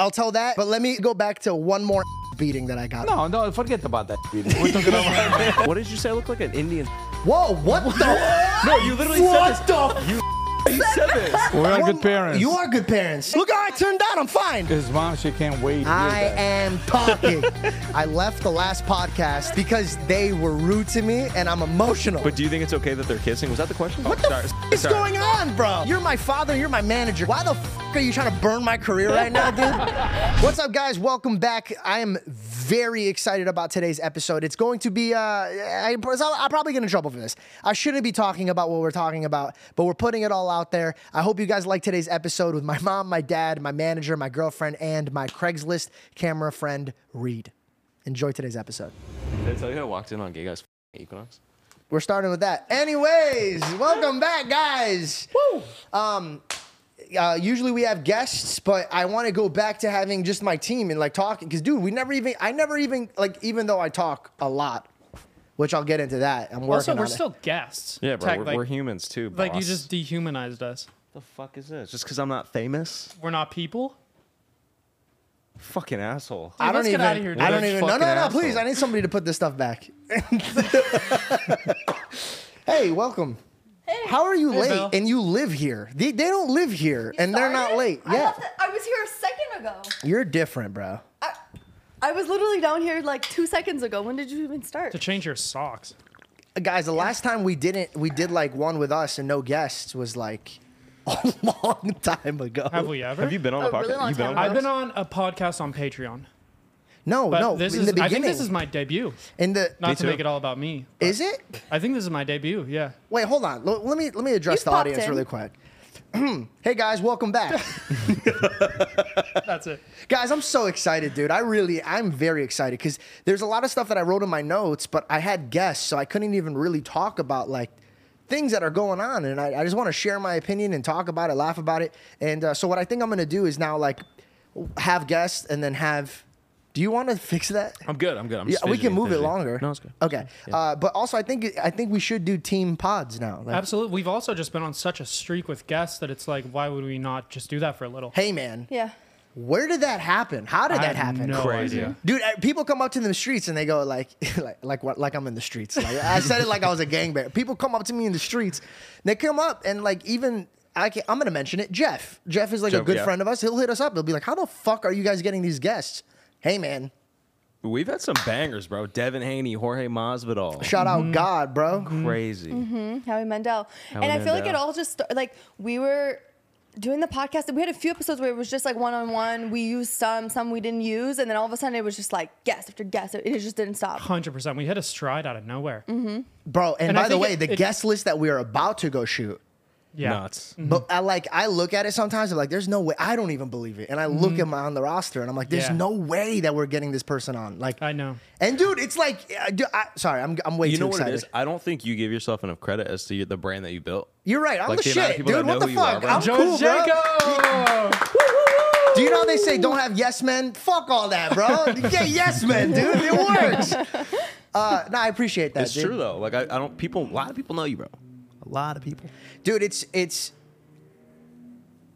I'll tell that, but let me go back to one more beating that I got. No, no, forget about that. Beating. We're talking about. what did you say? I look like an Indian. Whoa, what the? No, you literally what said the? this. You, you said this. We are good parents. You are good parents. Look how I turned out. I'm fine. His mom, she can't wait. I am talking. I left the last podcast because they were rude to me and I'm emotional. But do you think it's okay that they're kissing? Was that the question? what Oh, the sorry, f- is going on, bro? You're my father. You're my manager. Why the f- are you trying to burn my career right now, dude? What's up, guys? Welcome back. I am very excited about today's episode. It's going to be. Uh, I, I'm probably getting in trouble for this. I shouldn't be talking about what we're talking about, but we're putting it all out there. I hope you guys like today's episode with my mom, my dad, my manager, my girlfriend, and my Craigslist camera friend Reed. Enjoy today's episode. Did I tell you I walked in on gay guys Equinox? We're starting with that. Anyways, welcome back, guys. Woo! Um, uh, usually we have guests, but I want to go back to having just my team and like talking. Because, dude, we never even, I never even, like, even though I talk a lot, which I'll get into that. I'm working Also, we're on it. still guests. Yeah, bro. Tech, we're, like, we're humans too. Like you just dehumanized us. The fuck is this? Just because I'm not famous? We're not people. Fucking asshole. I don't let's even. get outta here, I don't dude. even. No, no, no. asshole. Please, I need somebody to put this stuff back. hey, welcome. Hey. How are you late? Bill. And you live here. They, they don't live here, and they're not late. I, Yeah, left it- I was here a second ago. you're different, bro. I, I was literally down here like two seconds ago. When did you even start? To change your socks. guys the last time we didn't we did like one with us and no guests was like a long time ago Have we ever? Have you been on A a podcast? really long you been on I've a been on a podcast on Patreon. no But no this in is the beginning I think this is my debut. in the Not to too. make it all about me. is it I think this is my debut, yeah. wait hold on L- let me let me address You've the audience in. really quick hey guys welcome back. That's it. guys i'm so excited dude. I really i'm very excited because there's a lot of stuff that i wrote in my notes but i had guests so i couldn't even really talk about like things that are going on and i, I just want to share my opinion and talk about it laugh about it. And uh, so what i think i'm going to do is now like have guests and then have do you want to fix that I'm good. I'm good. I'm yeah, we can fidgeting, move it longer. No, it's good. Okay, uh, but also I think I think we should do team pods now. Like, Absolutely. We've also just been on such a streak with guests that it's like, why would we not just do that for a little? hey man, yeah. where did that happen? How did I that have happen? no Crazy. idea. Dude, people come up to the streets and they go like, like, like what? Like I'm in the streets. Like, I said it like I was a gangbanger. People come up to me in the streets. They come up and like even I can, I'm gonna mention it. Jeff. Jeff is like a good yeah. friend of us. He'll hit us up. He'll be like, "How the fuck are you guys getting these guests?" Hey man, We've had some bangers, bro. Devin Haney, Jorge Masvidal. shout out mm-hmm. God, bro. Mm-hmm. Crazy. Mm-hmm. Howie Mandel. Howie and I feel like it Mandel. all just sta- like we were doing the podcast. and We had a few episodes where it was just like one on one. We used some, some we didn't use, and then all of a sudden it was just like guest after guest. It, it just didn't stop. 100%. We hit a stride out of nowhere. Bro, and, And I by the think way, it- the it- guest list that we are about to go shoot. Yeah. Nuts. But I like I look at it sometimes. I'm like, there's no way. I don't even believe it. And I look at my on the roster, and I'm like, there's Yeah. no way that we're getting this person on. Like, I know. And dude, it's like, uh, dude, I, sorry, I'm I'm way You too know what excited. it is? I don't think you give yourself enough credit as to the brand that you built. You're right. I'm Like the the amount of shit, people that dude. What know the who you are, fuck? bro. I'm Joe cool, bro. Janko! Do you know how they say don't have yes men? Fuck all that, bro. Get yes men, dude. It works. Uh, no, I appreciate that. It's dude. true though. Like I, I don't. People. A lot of people know you, bro. A lot of people. dude. It's it's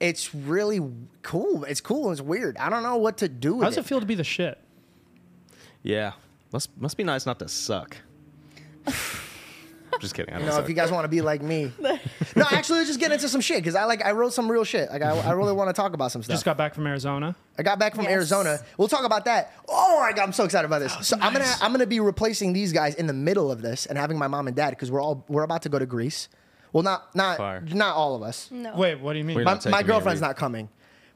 it's really cool. It's cool. It's weird. I don't know what to do with How does it. it feel to be the shit? Yeah. Must must be nice not to suck. Just kidding. I don't You know, suck. if you guys want to be like me. no, actually, let's just get into some shit because I like I wrote some real shit. Like I, I really want to talk about some stuff. Just got back from Arizona. I got back from Yes. Arizona. We'll talk about that. Oh my god, I'm so excited about this. so I'm gonna. I'm gonna be replacing these guys in the middle of this and having my mom and dad because we're all we're about to go to Greece. Well, not not Fire. not all of us. No. Wait, what do you mean? We're My, not taking my me girlfriend's every- not coming.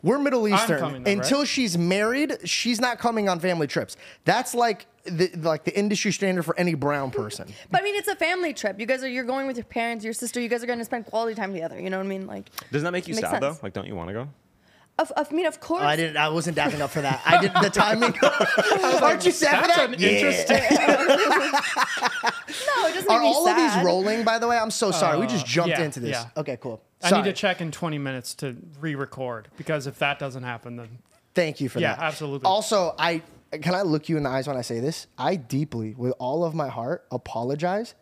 We're Middle Eastern. coming though, right? Until she's married, she's not coming on family trips. That's like the like the industry standard for any brown person. But I mean, it's a family trip. You guys are you're going with your parents, your sister. You guys are going to spend quality time together. You know what I mean? Like, Doesn't that make you Makes sad sense. though? Like, don't you want to go? Of, of, I mean, of course. Oh, I didn't. I wasn't dapping up for that. I did the timing. Aren't you sad for That's that? an interesting. No, it doesn't Are make me all of these rolling? By the way, I'm so sorry. we just uh, jumped yeah, into this. yeah. Okay, cool. I need to check in 20 minutes to re-record because if that doesn't happen, then Thank you for Yeah, that. Yeah, absolutely. Also, I can I look you in the eyes when I say this. I deeply, with all of my heart, apologize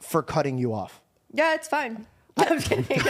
for cutting you off. Yeah, it's fine. I'm kidding.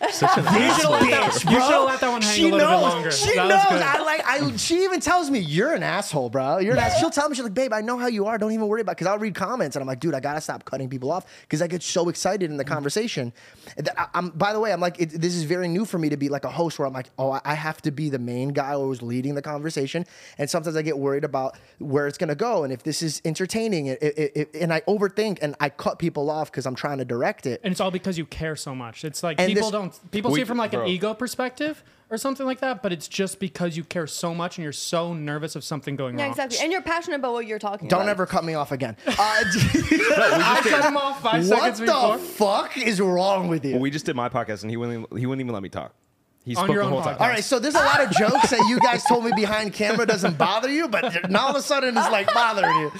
you should let, you should've let that one hang she a little knows. bit longer. She That knows. I like. I. She even tells me you're an asshole, bro. You're an ass. She'll tell me she's like, babe, I know how you are. Don't even worry about. It. Because I'll read comments and I'm like, dude, I gotta stop cutting people off because I get so excited in the mm. conversation. That I, am By the way, I'm like, it, this is very new for me to be like a host where I'm like, oh, I- I have to be the main guy who's leading the conversation, and sometimes I get worried about where it's gonna go and if this is entertaining. It, it, it, and I overthink and I cut people off because I'm trying to direct it. and it's all because you care so much. It's like And people this- don't people We- see it from like bro. an ego perspective or something like that, but it's just because you care so much and you're so nervous of something going on. yeah, wrong. exactly. And you're passionate about what you're talking about. Don't about. ever cut me off again. Uh, I cut him off five what seconds the before. fuck is wrong with you? Well, we just did my podcast, and he wouldn't. He wouldn't even let me talk. He On spoke your the own whole time. podcast. All right, so there's a lot of jokes that you guys told me behind camera doesn't bother you, but now all of a sudden it's like bothering you.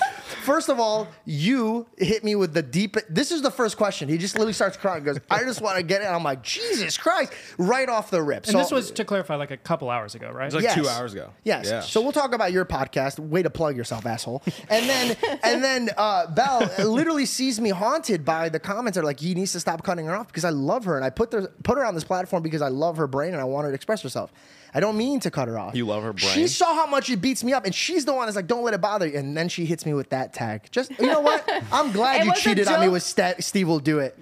First of all, you hit me with the deep. This is the first question. He just literally starts crying. Goes, I just want to get it. I'm like, Jesus Christ, right off the rip. And this was to clarify like a couple hours ago, right? It was like two hours ago. Yes. Yeah. So we'll talk about your podcast. Way to plug yourself, asshole. And then and then uh, Bell literally sees me haunted by the comments that are like, he needs to stop cutting her off because I love her and I put the, put her on this platform because I love her brain and I want her to express herself. I don't mean to cut her off. You love her brain. She saw how much it beats me up, and she's the one that's like, "Don't let it bother you." And then she hits me with that tag. Just you know what? I'm glad you cheated on me with Sta- Steve. Will do it.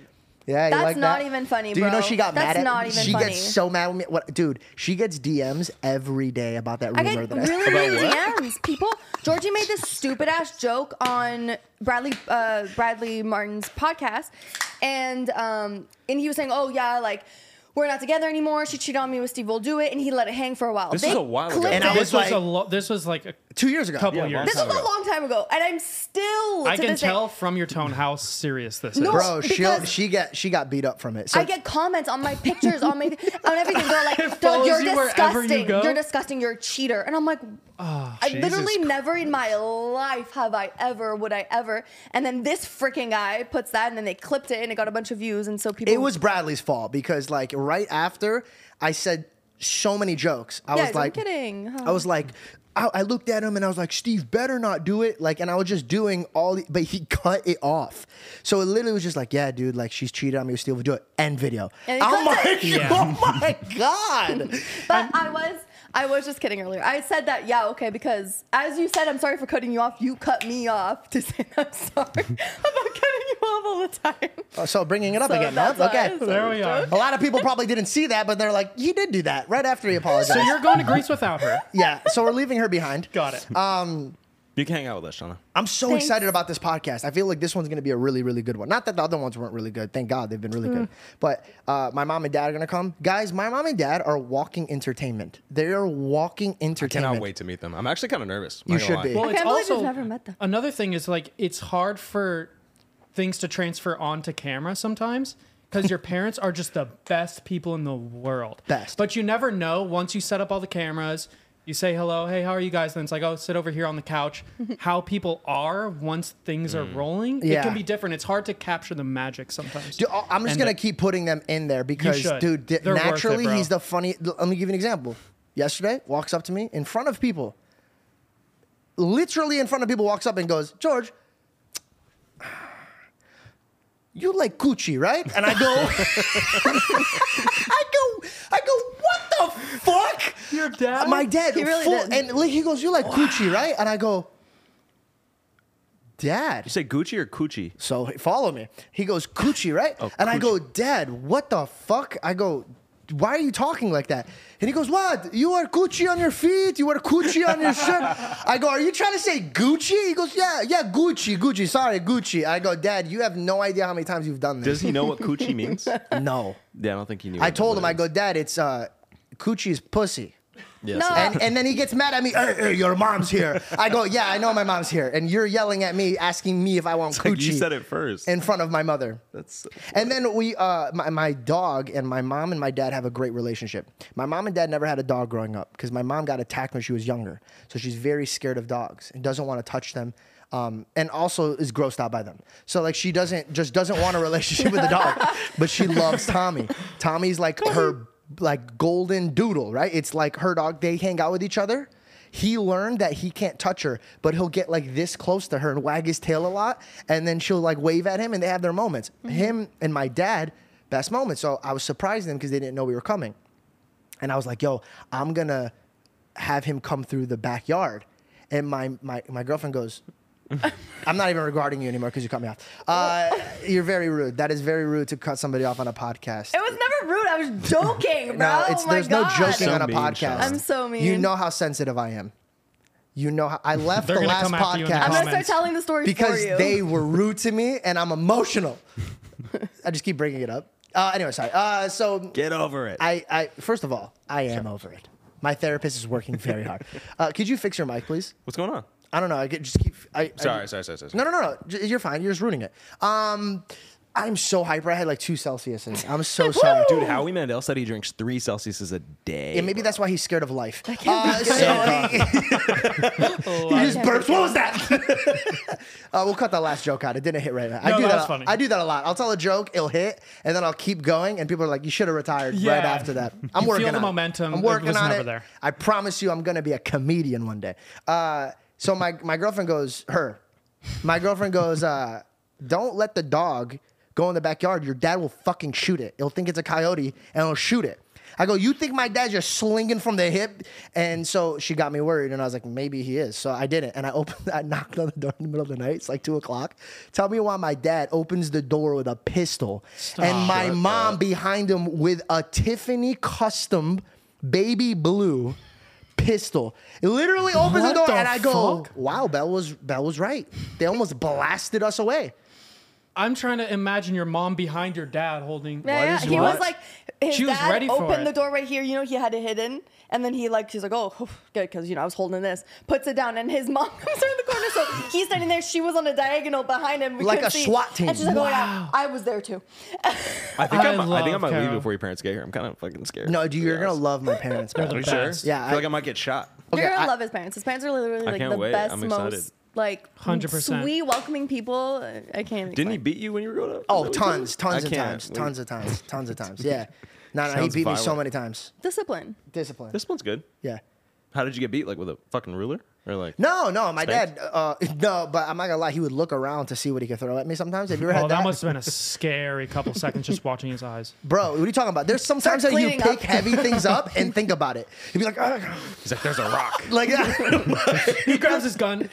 Yeah, you That's like not that? even funny, Do you know she got That's mad at not me? even She funny. gets so mad with me. What, dude? She gets DMs every day about that rumor. I rumor get that I. really weird DMs. People, Georgie made this stupid ass joke on Bradley uh, Bradley Martin's podcast, and um, and he was saying, "Oh yeah, like." We're not together anymore. She cheated on me with Steve. We'll do it, and he let it hang for a while. This They was a while ago. clipped And I it. this was was like- a lo- this was like a Two years ago. couple Yeah, years. long This was a long time ago, and I'm still. I to can this day- tell from your tone how serious this No, is. Bro, she because- she get she got beat up from it. So I get comments on my pictures, on my on everything. They're like, they're follows "You're you wherever you disgusting. go?" You are disgusting. You're a cheater." And I'm like, ah, I Jesus literally never in my life have I ever would I ever. And then this freaking guy puts that, and then they clipped it, and it got a bunch of views, and so people. it was Bradley's fault because like right after I said so many jokes, I Yeah, was I'm like, kidding. I was like. I, I looked at him and I was like, Steve, better not do it. Like, and I was just doing all the, but he cut it off. So it literally was just like, yeah, dude, like she's cheated on me with Steve, do it. End video. And he I'm clipped like, it. Yeah. oh my God. But I was. I was just kidding earlier. I said that, yeah, okay, because as you said, I'm sorry for cutting you off. You cut me off to say I'm sorry about cutting you off all the time. Oh, so bringing it up So again, that's huh? Okay. There we are. A lot of people probably didn't see that, but they're like, he did do that right after he apologized. So you're going to Greece without her. yeah, so we're leaving her behind. Got it. Um, You can hang out with us, Shawna. I'm so Thanks. excited about this podcast. I feel like this one's going to be a really, really good one. Not that the other ones weren't really good. Thank God they've been really Mm. good. But uh, my mom and dad are going to come. Guys, my mom and dad are walking entertainment. They are walking entertainment. I cannot wait to meet them. I'm actually kind of nervous. You should lie. be. Well, I it's can't believe also you've never met them. another thing is like it's hard for things to transfer onto camera sometimes because your parents are just the best people in the world. Best. But you never know once you set up all the cameras. You say hello, hey, how are you guys? Then it's like, oh, sit over here on the couch. how people are once things are mm. rolling, it can be different. It's hard to capture the magic sometimes. Dude, I'm just And gonna the- keep putting them in there because, should. dude, di- They're worth it, naturally bro. he's the funny. Let me give you an example. Yesterday, walks up to me in front of people, literally in front of people, walks up and goes, "George, you like coochie, right?" And I go, I go, what the fuck? Your dad? My dad, He really full, did. and like, he goes, "You like Gucci, right?" And I go, "Dad." You say Gucci or Coochie? So follow me. He goes, Coochie, right? Oh, and I go, Dad, what the fuck? I go, why are you talking like that? And he goes, What? You wear Gucci on your feet? You wear Gucci on your shirt? I go, Are you trying to say Gucci? He goes, Yeah, yeah, Gucci, Gucci. Sorry, Gucci. I go, Dad, you have no idea how many times you've done this. Does he know what Coochie means? No. Yeah. I don't think he knew. I told him, I go. Dad, it's uh, Gucci is pussy. Yes. No. And, and then he gets mad at me. Hey, hey, your mom's here. I go, yeah, I know my mom's here. And you're yelling at me, asking me if I want Like, coochie. you said it first. in front of my mother. That's so And then we, uh, my, my dog and my mom and my dad have a great relationship. My mom and dad never had a dog growing up because my mom got attacked when she was younger. So she's very scared of dogs and doesn't want to touch them. Um, and also is grossed out by them. So like she doesn't just doesn't want a relationship with the dog, but she loves Tommy. Tommy's like her like golden doodle, right? It's like her dog. They hang out with each other. He learned that he can't touch her, but he'll get like this close to her and wag his tail a lot, and then she'll like wave at him, and they have their moments. Mm-hmm. Him and my dad, best moments. So I was surprised them because they didn't know we were coming, and I was like, "Yo, I'm gonna have him come through the backyard," and my my my girlfriend goes. I'm not even regarding you anymore because you cut me off. Uh, you're very rude. That is very rude to cut somebody off on a podcast. It was never rude. I was joking, bro. No, it's oh there's God. no joking So on a mean, podcast. Sean. I'm so mean. You know how sensitive I am. You know how I left the last come after you in the I'm gonna start telling the story because for you. they were rude to me and I'm emotional. I just keep bringing it up. Uh, anyway, sorry. Uh, so Get over it. I, I first of all, I am over it. My therapist is working very hard. Uh, could you fix your mic, please? What's going on? I don't know. I get, just keep. I, I- Sorry, sorry, sorry, sorry. No, no, no, no. J- You're fine. You're just ruining it. Um, I'm so hyper. I had like two Celsius in it. I'm so sorry, Dude, Howie Mandel said he drinks three Celsius a day. Yeah, maybe that's why he's scared of life. Uh, can't be so he just burps. What was that? uh, we'll cut that last joke out. It didn't hit right. I No, do that that. was a- funny. I do that a lot. I'll tell a joke, it'll hit, and then I'll keep going, and people are like, "You should have retired right Yeah. after that." I'm You working feel the on it. momentum. I'm It working was on never it. there. I promise you, I'm gonna be a comedian one day. Uh, so my my girlfriend goes, her, my girlfriend goes, uh, "Don't let the dog." Go in the backyard, your dad will fucking shoot it. He'll think it's a coyote and he'll shoot it. I go, you think my dad's just slinging from the hip? And so she got me worried, and I was like, maybe he is. So I didn't, and I opened, I knocked on the door in the middle of the night. It's like two o'clock. Tell me why my dad opens the door with a pistol, and my mom behind him with a Tiffany custom baby blue pistol. It literally opens the door, the and I go, fuck? wow, Bell was Bell was right. They almost blasted us away. I'm trying to imagine your mom behind your dad holding. Yeah, yeah. is he what? was like, his She was dad ready for opened it. the door right here. You know, he had it hidden, and then he like, she's like, oh, good, because you know I was holding this. Puts it down, and his mom comes around the corner. So he's standing there. She was on a diagonal behind him, we Like couldn't a see. SWAT team. And she's like, oh yeah, I was there too. I think I I'm, I think I love might leave Carol. before your parents get here. I'm kind of fucking scared. No, dude, you're gonna love my parents. They're bro. the Are you sure? Yeah, I feel I- like I might get shot. Okay, You're gonna I- love his parents. His parents are literally like can't the wait. best, I'm excited. most like 100%. sweet, welcoming people. I can't. Didn't he beat you when you were growing up? Oh, Is that what he tons, tons of times, tons of times, tons of times. Yeah. No, no, he Sounds beat me so violent. many times. discipline? Discipline. This one's good. Yeah. How did you get beat? Like with a fucking ruler? Or like No, no, my Spanked? dad. Uh, no, but I'm not gonna lie. He would look around to see what he could throw at me. Sometimes. Have you ever had Oh, that? that must have been a scary couple seconds just watching his eyes. Bro, what are you talking about? There's sometimes that you cleaning pick up. heavy things up and think about it. You'd be like, "Ugh," he's like, there's a rock. like that. He grabs his gun.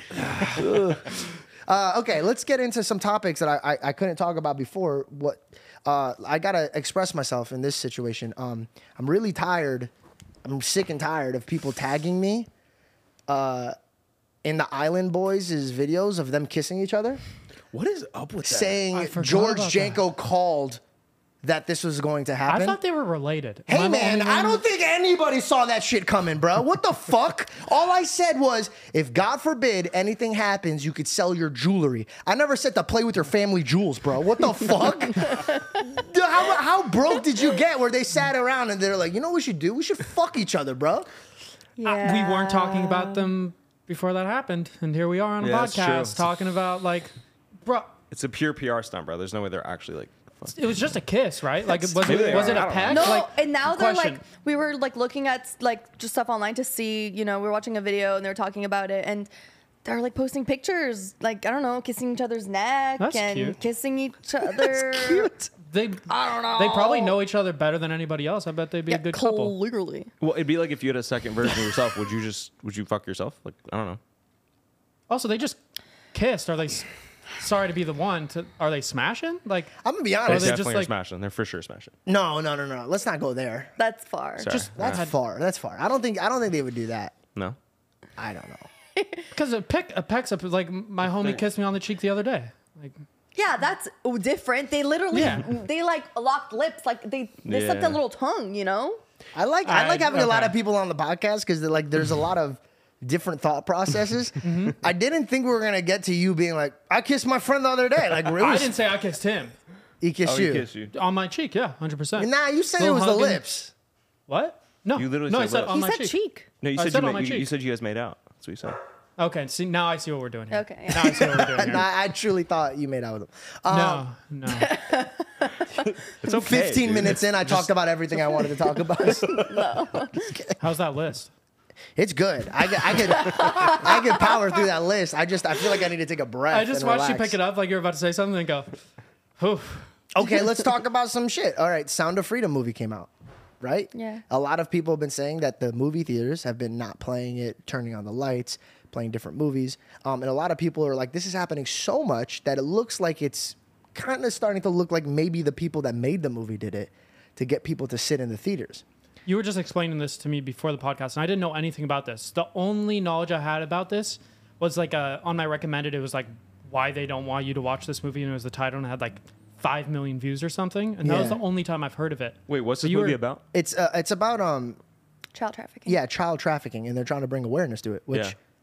Uh, okay, let's get into some topics that I, I, I couldn't talk about before. What uh, I gotta express myself in this situation. Um, I'm really tired. I'm sick and tired of people tagging me uh, in the Island Boys' videos of them kissing each other, What is up with that? saying I forgot George about Janko called that this was going to happen. I thought they were related. Am Hey I man, I don't think anybody saw that shit coming, bro. What the fuck? All I said was, if God forbid anything happens, you could sell your jewelry. I never said to play with your family jewels, bro. What the fuck? How, how broke did you get where they sat around and they're like, you know what we should do? We should fuck each other, bro. Yeah. Uh, we weren't talking about them before that happened, and here we are on a Yeah, podcast talking about like, bro. It's a pure PR stunt, bro. There's no way they're actually like. Fuck. It was just a kiss, right? Like, was Maybe it they was are. it I a don't peck? No, like, and now they're question. like we were like looking at like just stuff online to see, you know, we were watching a video and they were talking about it and they're like posting pictures, like I don't know, kissing each other's neck That's and cute. kissing each other. Cute. they I don't know. they probably know each other better than anybody else. I bet they'd be yeah, a good couple. clearly. Well, it'd be like if you had a second version of yourself. Would you just would you fuck yourself? Like I don't know. Also, they just kissed. Are they? s- Sorry to be the one. To, are they smashing? Like, I'm gonna be They honest. they definitely just are like- smashing. They're for sure smashing. No, no, no, no. Let's not go there. That's far. Sorry. Just- That's had- far. That's far. I don't think. I don't think they would do that. No. I don't know. because a peck, a peck's up. Like my homie kissed me on the cheek the other day. Like, Yeah, that's different. They literally Yeah. they like locked lips, like they they sucked Yeah. a little tongue, you know? I like I like I- having a lot okay. of people on the podcast because like there's a lot of different thought processes. Mm-hmm. I didn't think we were gonna get to you being like, I kissed my friend the other day. Like, it I didn't say I kissed him he kissed Oh, you. he kissed you. on my cheek. Yeah, hundred percent. Nah, you said it Little was the lips. What? No, You literally no. I said said lips. on He my said cheek. cheek. No, you said, said you, on my made, you, you said you guys made out. That's what you said. Okay, see now I see what we're doing here. Okay, yeah. Now I see what we're doing here. Nah, I truly thought you made out with him. Um, no, no. It's okay. 15 dude. minutes in, I talked about everything I wanted to talk about. no. How's that list? It's good. I could, I could, I could power through that list. I just, I feel like I need to take a breath. I just and watched you pick it up like you're about to say something and go, "Whew." Okay, let's talk about some shit. All right, Sound of Freedom movie came out, right? Yeah. A lot of people have been saying that the movie theaters have been not playing it, turning on the lights, playing different movies. Um, and a lot of people are like, this is happening so much that it looks like it's kind of starting to look like maybe the people that made the movie did it to get people to sit in the theaters. You were just explaining this to me before the podcast, and I didn't know anything about this. The only knowledge I had about this was like uh, on my recommended. It was like why they don't want you to watch this movie, and it was the title, and it had like five million views or something. And that was the only time I've heard of it. Wait, what's So this you movie were- about? It's uh, it's about um Child trafficking. yeah child trafficking, and they're trying to bring awareness to it. Which,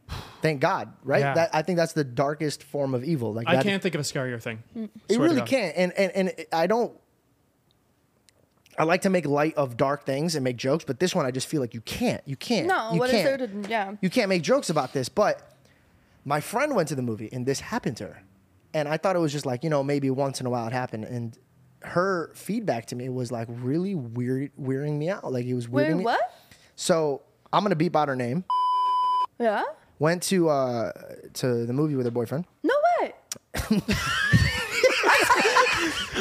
Yeah. thank God, right? Yeah. That I think that's the darkest form of evil. Like I that- can't think of a scarier thing. It really can't. And, and and I don't. I like to make light of dark things and make jokes, but this one I just feel like you can't. You can't. No, you what is can't. there to? Yeah. You can't make jokes about this. But my friend went to the movie and this happened to her, and I thought it was just like you know maybe once in a while it happened, and her feedback to me was like really weird, weirding me out. Like it was weirding Wait, me. what? So I'm gonna beep out her name. Yeah. Went to uh to the movie with her boyfriend. No way.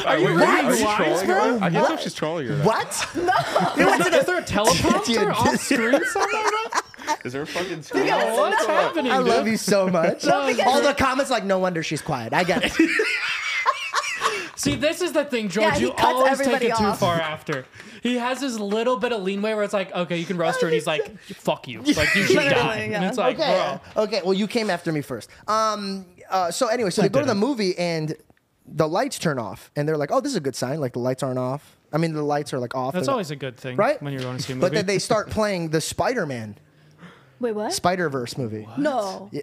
Are you, reading are you lines, trolling bro? her? I guess if she's trolling you. What? Is there a teleprompter off screen somewhere? bro? Is there a fucking screen? What's happening? I dude? love you so much. because All the comments like, no wonder she's quiet. I get it. See, this is the thing, George. Yeah, you always take everybody it too far after. He has this little bit of leanway where it's like, okay, you can roast her, and he's like, fuck you. Like, you should Literally, die. And it's like, okay. bro. Okay. Well, you came after me first. Um. Uh, so anyway, so they go to the movie and the lights turn off, and they're like, "Oh, this is a good sign. Like the lights aren't off. I mean, the lights are like off. That's They're not- always a good thing, right When you're going to see a movie. But then they start playing the Spider-Man, Wait, what? Spider Verse movie. No. Wait,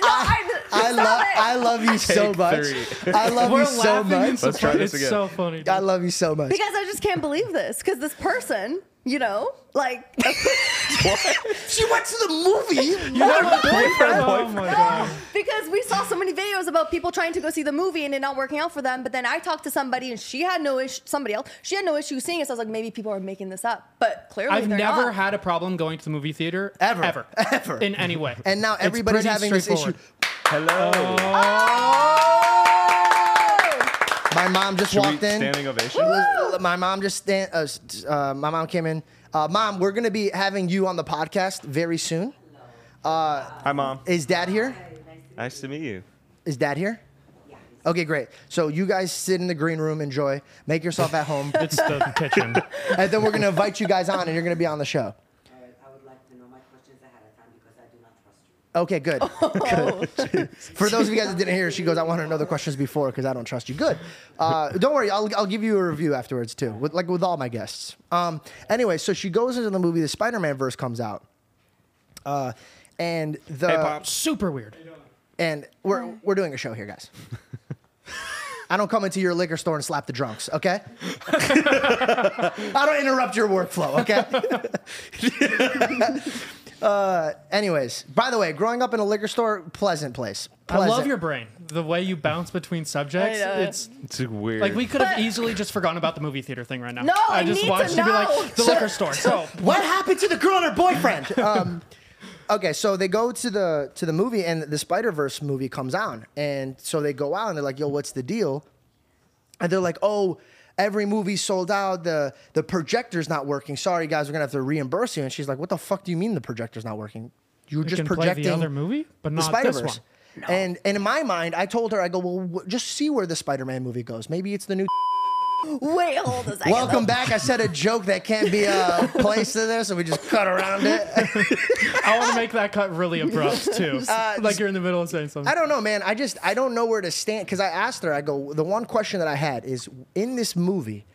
no, I, I stop love. I love you so much. three. I love We're you so laughing and much. Let's try this again. It's so funny. dude. I love you so much. because I just can't believe this. Because this person, you know, like, She went to the movie. You know what? Oh my god. because we saw so many videos about people trying to go see the movie and it not working out for them. But then I talked to somebody and she had no issue. Somebody else, she had no issue seeing it. So I was like, maybe people are making this up. But clearly, I've they're never not. had a problem going to the movie theater Ever. ever, Ever. in any way. And now everybody's having this issue. straightforward. Hello. Oh. My mom just Should we walked in. standing ovation? My mom just stand, uh, uh, my mom came in. Uh, mom, we're gonna be having you on the podcast very soon. Hi, mom. Is dad here? Nice to meet you. Is dad here? Yeah. Okay, great. So you guys sit in the green room, enjoy, make yourself at home, It's the kitchen. and then we're gonna invite you guys on, and you're gonna be on the show. All right, I would like to know my questions ahead of time because I do not trust you. Okay, good. good. For those of you guys that didn't hear, she goes, "I want to know the questions before because I don't trust you." Good. Uh, don't worry, I'll, I'll give you a review afterwards too, with, like with all my guests. Um, anyway, so she goes into the movie. The Spider-Man verse comes out, uh, and the Hey, pops. Super weird. and we're we're doing a show here, guys. I don't come into your liquor store and slap the drunks, okay? I don't interrupt your workflow, okay? Uh, anyways, by the way, growing up in a liquor store, pleasant place. I love your brain. The way you bounce between subjects. I know. It's It's weird. like we could have easily just forgotten about the movie theater thing right now. No, I I just need to watched you be know. like the liquor store. So What happened to the girl and her boyfriend? Um, okay, so they go to the to the movie, and the Spider Verse movie comes out, and so they go out, and they're like, "Yo, what's the deal?" And they're like, "Oh." Every movie sold out. The the projector's not working. Sorry, guys, we're gonna have to reimburse you. And she's like, "What the fuck do you mean the projector's not working? You're you just can play projecting the other movie, but the not Spider this Verse." one. And and in my mind, I told her, I go, "Well, w- just see where the Spider Man movie goes. Maybe it's the new." Wait, hold a second. Welcome back. I said a joke that can't be uh, placed in there, so we just cut around it. I want to make that cut really abrupt too. Uh, like you're in the middle of saying something. I don't know, man. I just I don't know where to stand because I asked her. I go. The one question that I had is in this movie,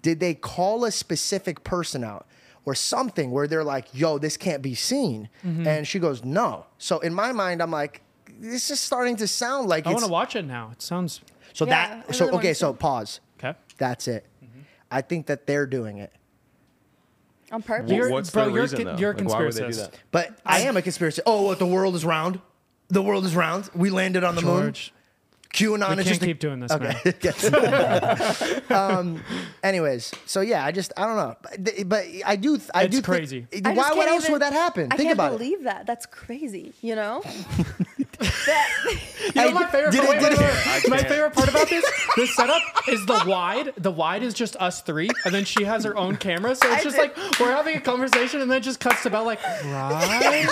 Did they call a specific person out or something where they're like, "Yo, this can't be seen," Mm-hmm. and she goes, "No." So in my mind, I'm like, this is starting to sound like I it's want to watch it now. It sounds so Yeah, that. I so really wanna okay, see so it. pause. Okay. That's it. I think that they're doing it. On purpose. You're, What's bro, the you're, reason, con- though? you're a Like, why would they do conspiracist. that? But I am a conspiracy. Oh, what? The world is round. The world is round. We landed on the moon. George, QAnon we is can't just a- keep doing this, Okay. man. um. Anyways, so yeah, I just I don't know, but, but I do I It's do think- crazy. I why? What can't else even- would that happen? I think can't about it. believe that. That's crazy. You know. that, You know my favorite did part, it- wait, did wait, wait. My favorite part about this, this setup is the wide. The wide is just us three, and then she has her own camera. So it's I just did- like we're having a conversation, and then it just cuts to Bell like, right?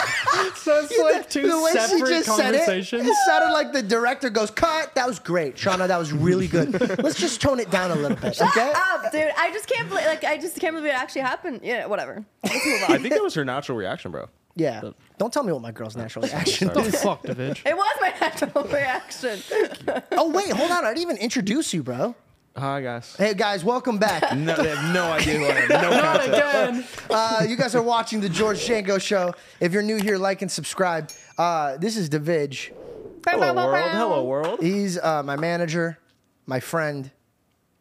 So it's like two the way she separate just said it, conversations. it sounded like the director goes, "Cut, that was great, Shawna, that was really good. Let's just tone it down a little bit, okay?" up, dude. I just can't believe. Like, I just can't believe it actually happened. Yeah, whatever. Let's move on. I think that was her natural reaction, bro. Yeah. Don't tell me what my girl's natural reaction the is. fuck, David? it was my natural reaction. Oh wait, hold on, I didn't even introduce you, bro. Hi guys. Hey guys, welcome back. No, they have no idea who I am. No Not context. again. Uh, you guys are watching the George Janko Show. If you're new here, like and subscribe. Uh, this is Davidge. Hello world. Hello world. He's uh, my manager, my friend,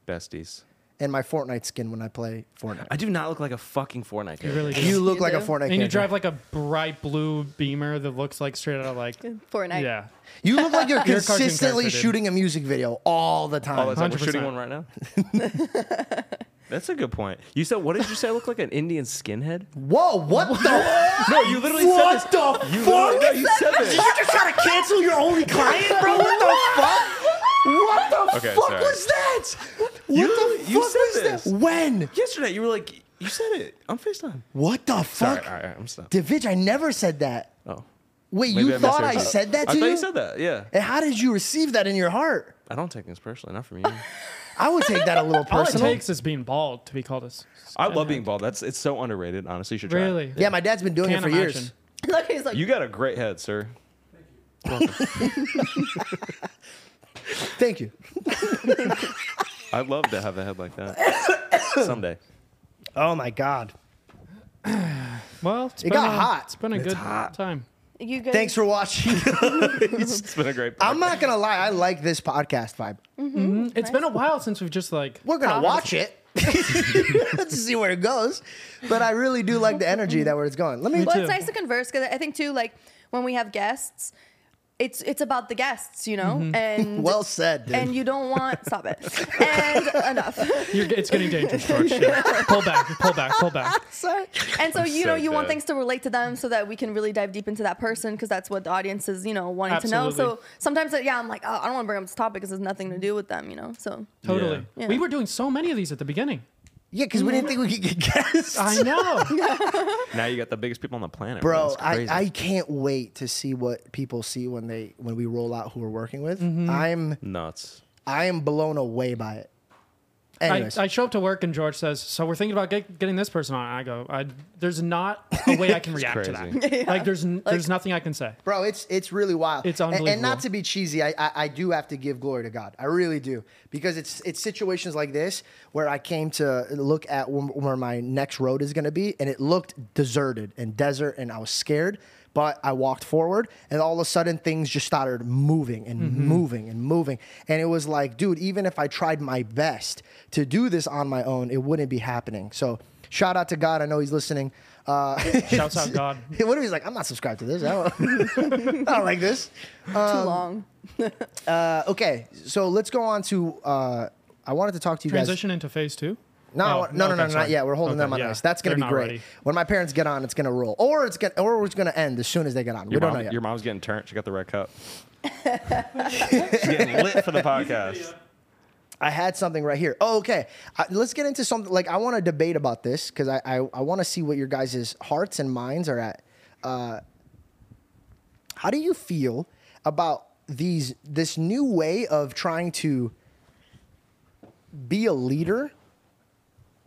Besties. And my Fortnite skin when I play Fortnite. I do not look like a fucking Fortnite character. You really do. You look You like a do. Fortnite and you drive like a bright blue Beamer that looks like straight out of like Fortnite. yeah. You look like you're You're a cartoon consistently character, dude. shooting a music video all the time. Oh, that's like we're 100%. shooting one right now. That's a good point. You said what did you say? I look like an Indian skinhead? Whoa, what the? No, you literally what said the this. You fuck? literally, no, you said Did this. you just try to cancel your only client, bro? What the fuck? What the Okay, fuck sorry. was that? What You- the you fuck said was this. that? When? Yesterday, you were like, you said it on Facetime. What the Sorry, fuck? all right, all right, I'm stopped. Davidge, I never said that. Oh, Wait, maybe you I thought I misheard said that to I you? thought you said that. Yeah. And how did you receive that in your heart? I don't take this personally, not from you. I would take that a little personal. All it personal. takes is being bald to be called a. s- I love being bald. That's it's so underrated. Honestly, you should try. it. Really? yeah, my dad's been doing Can't it for imagine. years. Look, he's like, You got a great head, sir. Thank you. I'd love to have a head like that someday. Oh my god. Well, it's It been got a, hot. It's been a good time. you guys. Thanks for watching. It's been a great. I'm not gonna lie, I like this podcast vibe. Mm-hmm. Mm-hmm. It's been a while since we've just like. We're gonna watch it. Let's see where it goes. But I really do like the energy that where it's going. Let me. Well, too. it's nice to converse because I think too, like when we have guests, it's it's about the guests, you know, and Well said, dude. and you don't want stop it and enough. You're, it's getting dangerous, George. Yeah. Pull back, pull back, pull back. Sorry. And so you know so you want things to relate to them so that we can really dive deep into that person because that's what the audience is you know wanting to know. So sometimes uh, yeah I'm like oh, I don't want to bring up this topic because there's nothing to do with them, you know. So Totally. Yeah. We were doing so many of these at the beginning. Yeah, because we didn't think we could get guests. I know. Now you got the biggest people on the planet, Bro, That's I, crazy. I can't wait to see what people see when they when we roll out who we're working with. Mm-hmm. I'm nuts. I am blown away by it. I, Anyways, I show up to work and George says, "So we're thinking about get, getting this person on." I go, I, "There's not a way I can react to that. Like, there's n- there's nothing I can say." bro, it's it's really wild. It's And- And, unbelievable. not to be cheesy, I, I I do have to give glory to God. I really do because it's it's situations like this where I came to look at where, where my next road is going to be, and it looked deserted and desert, and I was scared. But I walked forward, and all of a sudden things just started moving and Mm-hmm. moving and moving, and it was like, dude, even if I tried my best to do this on my own, it wouldn't be happening. So. Shout out to God. I know he's listening. Uh, Shouts out God. what if he's like, I'm not subscribed to this. I don't, I don't like this. too long. Uh, okay, so let's go on to. Uh, I wanted to talk to you guys. Transition into phase two. Guys. No, Oh, no, no, okay, no, no, not yet. We're holding Okay, them on yeah. ice. That's gonna They're be great. ready. When my parents get on, it's gonna roll, or it's gonna, or it's gonna end as soon as they get on. Your, we don't know yet. your mom's getting turned. She got the red cup. She's getting lit for the podcast. I had something right here. Oh, okay. Uh, let's get into something. Like I want to debate about this because I I, I want to see what your guys' hearts and minds are at. Uh, how do you feel about these this new way of trying to be a leader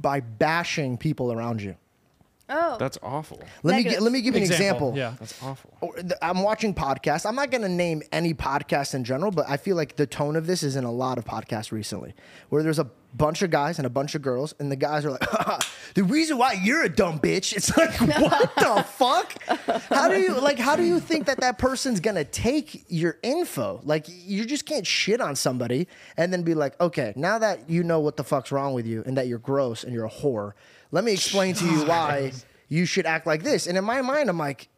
by bashing people around you? Oh. That's awful. Let me Negative. gi- let me give you an example. Yeah. That's awful. or the- I'm watching podcasts. I'm not going to name any podcast in general, but I feel like the tone of this is in a lot of podcasts recently, where there's a bunch of guys and a bunch of girls, and the guys are like, "The reason why you're a dumb bitch." It's like, what the fuck? How do you like? How do you think that that person's gonna take your info? Like, you just can't shit on somebody and then be like, "Okay, now that you know what the fuck's wrong with you and that you're gross and you're a whore, let me explain to you why." You should act like this. And in my mind, I'm like,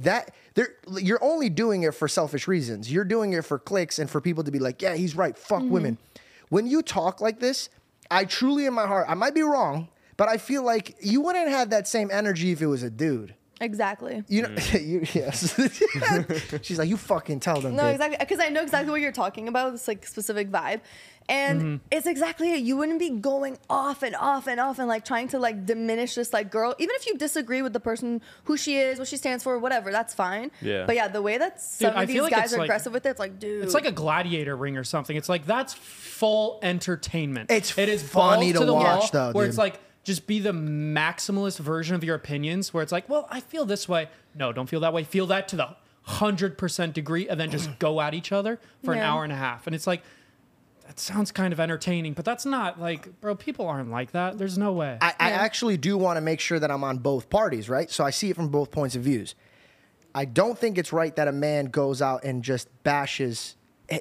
that you're only doing it for selfish reasons. You're doing it for clicks and for people to be like, yeah, he's right. Fuck mm-hmm. women. When you talk like this, I truly in my heart, I might be wrong, but I feel like you wouldn't have that same energy if it was a dude. Exactly. You know, you, yes. She's like, you fucking tell them. No, dude." exactly. Because I know exactly what you're talking about, this like specific vibe. And Mm-hmm. it's exactly it. You wouldn't be going off and off and off and like trying to like diminish this like girl. Even if you disagree with the person, who she is, what she stands for, whatever, that's fine. Yeah. But yeah, the way that some I of these like guys are like- aggressive with it, it's like, dude. It's like a gladiator ring or something. It's like that's full entertainment. It's it is funny balls to watch, wall, though, Where dude. it's like just be the maximalist version of your opinions. Where it's like, well, I feel this way. No, don't feel that way. Feel that to the hundred percent degree, and then just go at each other for an hour and a half. And it's like. That sounds kind of entertaining, but that's not like, bro. People aren't like that. There's no way. I, I actually do want to make sure that I'm on both parties, right? So I see it from both points of views. I don't think it's right that a man goes out and just bashes. eh,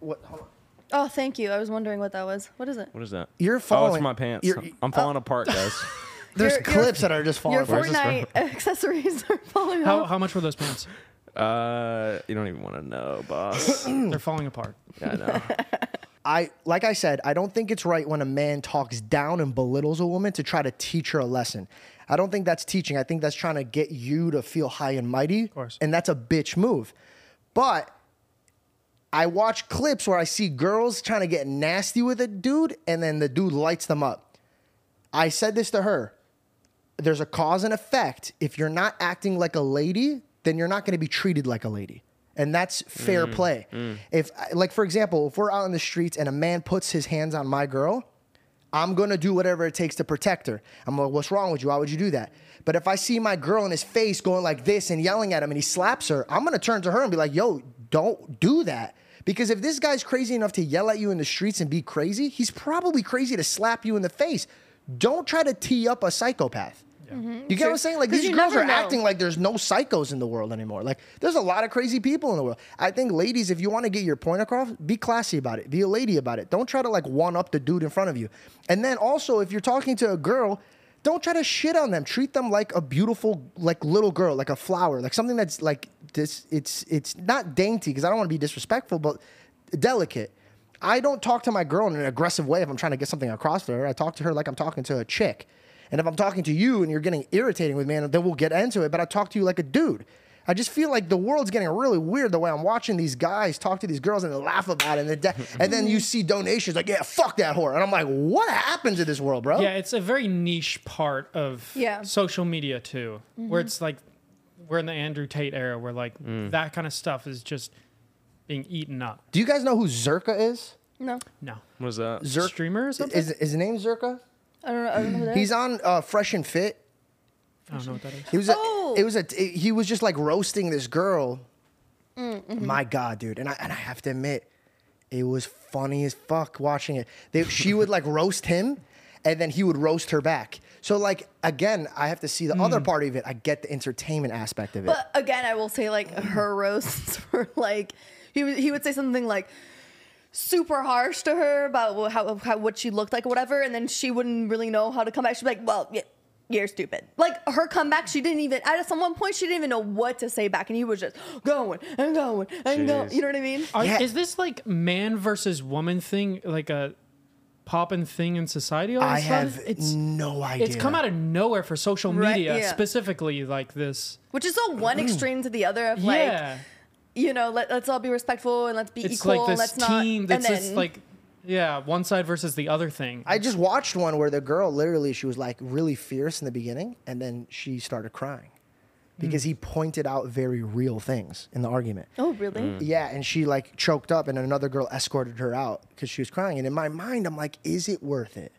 what? Hold on. oh, thank you. I was wondering what that was. What is it? What is that? You're falling. Oh, falling- it's my pants. you're- I'm falling apart, guys. There's Your- your- clips that are just falling Your apart. Fortnite accessories are falling how off. how much were those pants? uh, you don't even want to know, boss. They're falling apart. yeah, I know. I like I said, I don't think it's right when a man talks down and belittles a woman to try to teach her a lesson. I don't think that's teaching. I think that's trying to get you to feel high and mighty. Of course. And that's a bitch move. But I watch clips where I see girls trying to get nasty with a dude and then the dude lights them up. I said this to her. There's a cause and effect. If you're not acting like a lady, then you're not going to be treated like a lady. And that's fair mm, play. Mm. If like for example, if we're out in the streets and a man puts his hands on my girl, I'm gonna do whatever it takes to protect her. I'm like, what's wrong with you? Why would you do that? But if I see my girl in his face going like this and yelling at him and he slaps her, I'm gonna turn to her and be like, yo, don't do that. Because if this guy's crazy enough to yell at you in the streets and be crazy, he's probably crazy to slap you in the face. Don't try to tee up a psychopath. You get what I'm saying? Like these girls are know. acting like there's no psychos in the world anymore. Like there's a lot of crazy people in the world. I think ladies, if you want to get your point across, be classy about it. Be a lady about it. Don't try to like one up the dude in front of you. And then also, if you're talking to a girl, don't try to shit on them. Treat them like a beautiful, like little girl, like a flower, like something that's like this. It's it's not dainty because I don't want to be disrespectful, but delicate. I don't talk to my girl in an aggressive way if I'm trying to get something across to her. I talk to her like I'm talking to a chick. And if I'm talking to you and you're getting irritating with me, and then we'll get into it, but I talk to you like a dude. I just feel like the world's getting really weird the way I'm watching these guys talk to these girls and they laugh about it. And, they and then you see donations like, yeah, fuck that whore. And I'm like, what happened to this world, bro? Yeah, it's a very niche part of Yeah. social media too, where mm-hmm. it's like we're in the Andrew Tate era, where like mm. that kind of stuff is just being eaten up. Do you guys know who Zherka is? No, No, What is that? Zerk- streamer or something. Is, is his name Zherka? I don't know. I don't know who that He's is. on uh, Fresh and Fit. I don't know what that is. He was a, Oh. it was a he was just like roasting this girl. Mm-hmm. My God, dude, and I and I have to admit, it was funny as fuck watching it. They, she would like roast him, and then he would roast her back. So like again, I have to see the other part of it. I get the entertainment aspect of it. But again, I will say like her roasts were like he would- he would say something like super harsh to her about how, how what she looked like or whatever, and then she wouldn't really know how to come back. She'd be like, "Well, yeah, you're stupid." Like her comeback, she didn't even at some one point she didn't even know what to say back, and he was just going and going and going. Jeez. You know what I mean? Are, Yeah. Is this like man versus woman thing, like a poppin' thing in society? All I of a sudden? have It's no idea. it's come out of nowhere for social Right, media, yeah. specifically like this. Which is so one extreme to the other of like yeah, you know let, let's all be respectful and let's be it's equal. like and this let's team not. that's and just then, like yeah, one side versus the other thing. I just watched one where the girl literally she was like really fierce in the beginning, and then she started crying because mm. he pointed out very real things in the argument. oh really? Mm. Yeah, and she like choked up, and another girl escorted her out because she was crying. And in my mind, I'm like, is it worth it?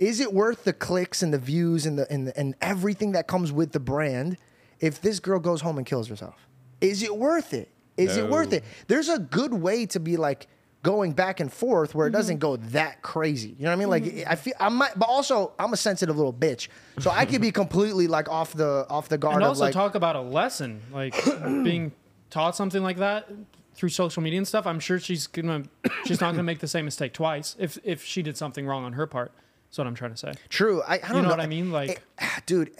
is it worth the clicks and the views and the and, the, and everything that comes with the brand if this girl goes home and kills herself? Is it worth it? Is it worth it? There's a good way to be like going back and forth where it doesn't mm-hmm. go that crazy. You know what I mean? Like mm-hmm. I feel I might, but also I'm a sensitive little bitch, so I could be completely like off the off the guard and of also like talk about a lesson, like being taught something like that through social media and stuff. I'm sure she's gonna, she's not gonna make the same mistake twice if if she did something wrong on her part. That's what I'm trying to say. true. I, I don't You know know what I mean? Like, dude.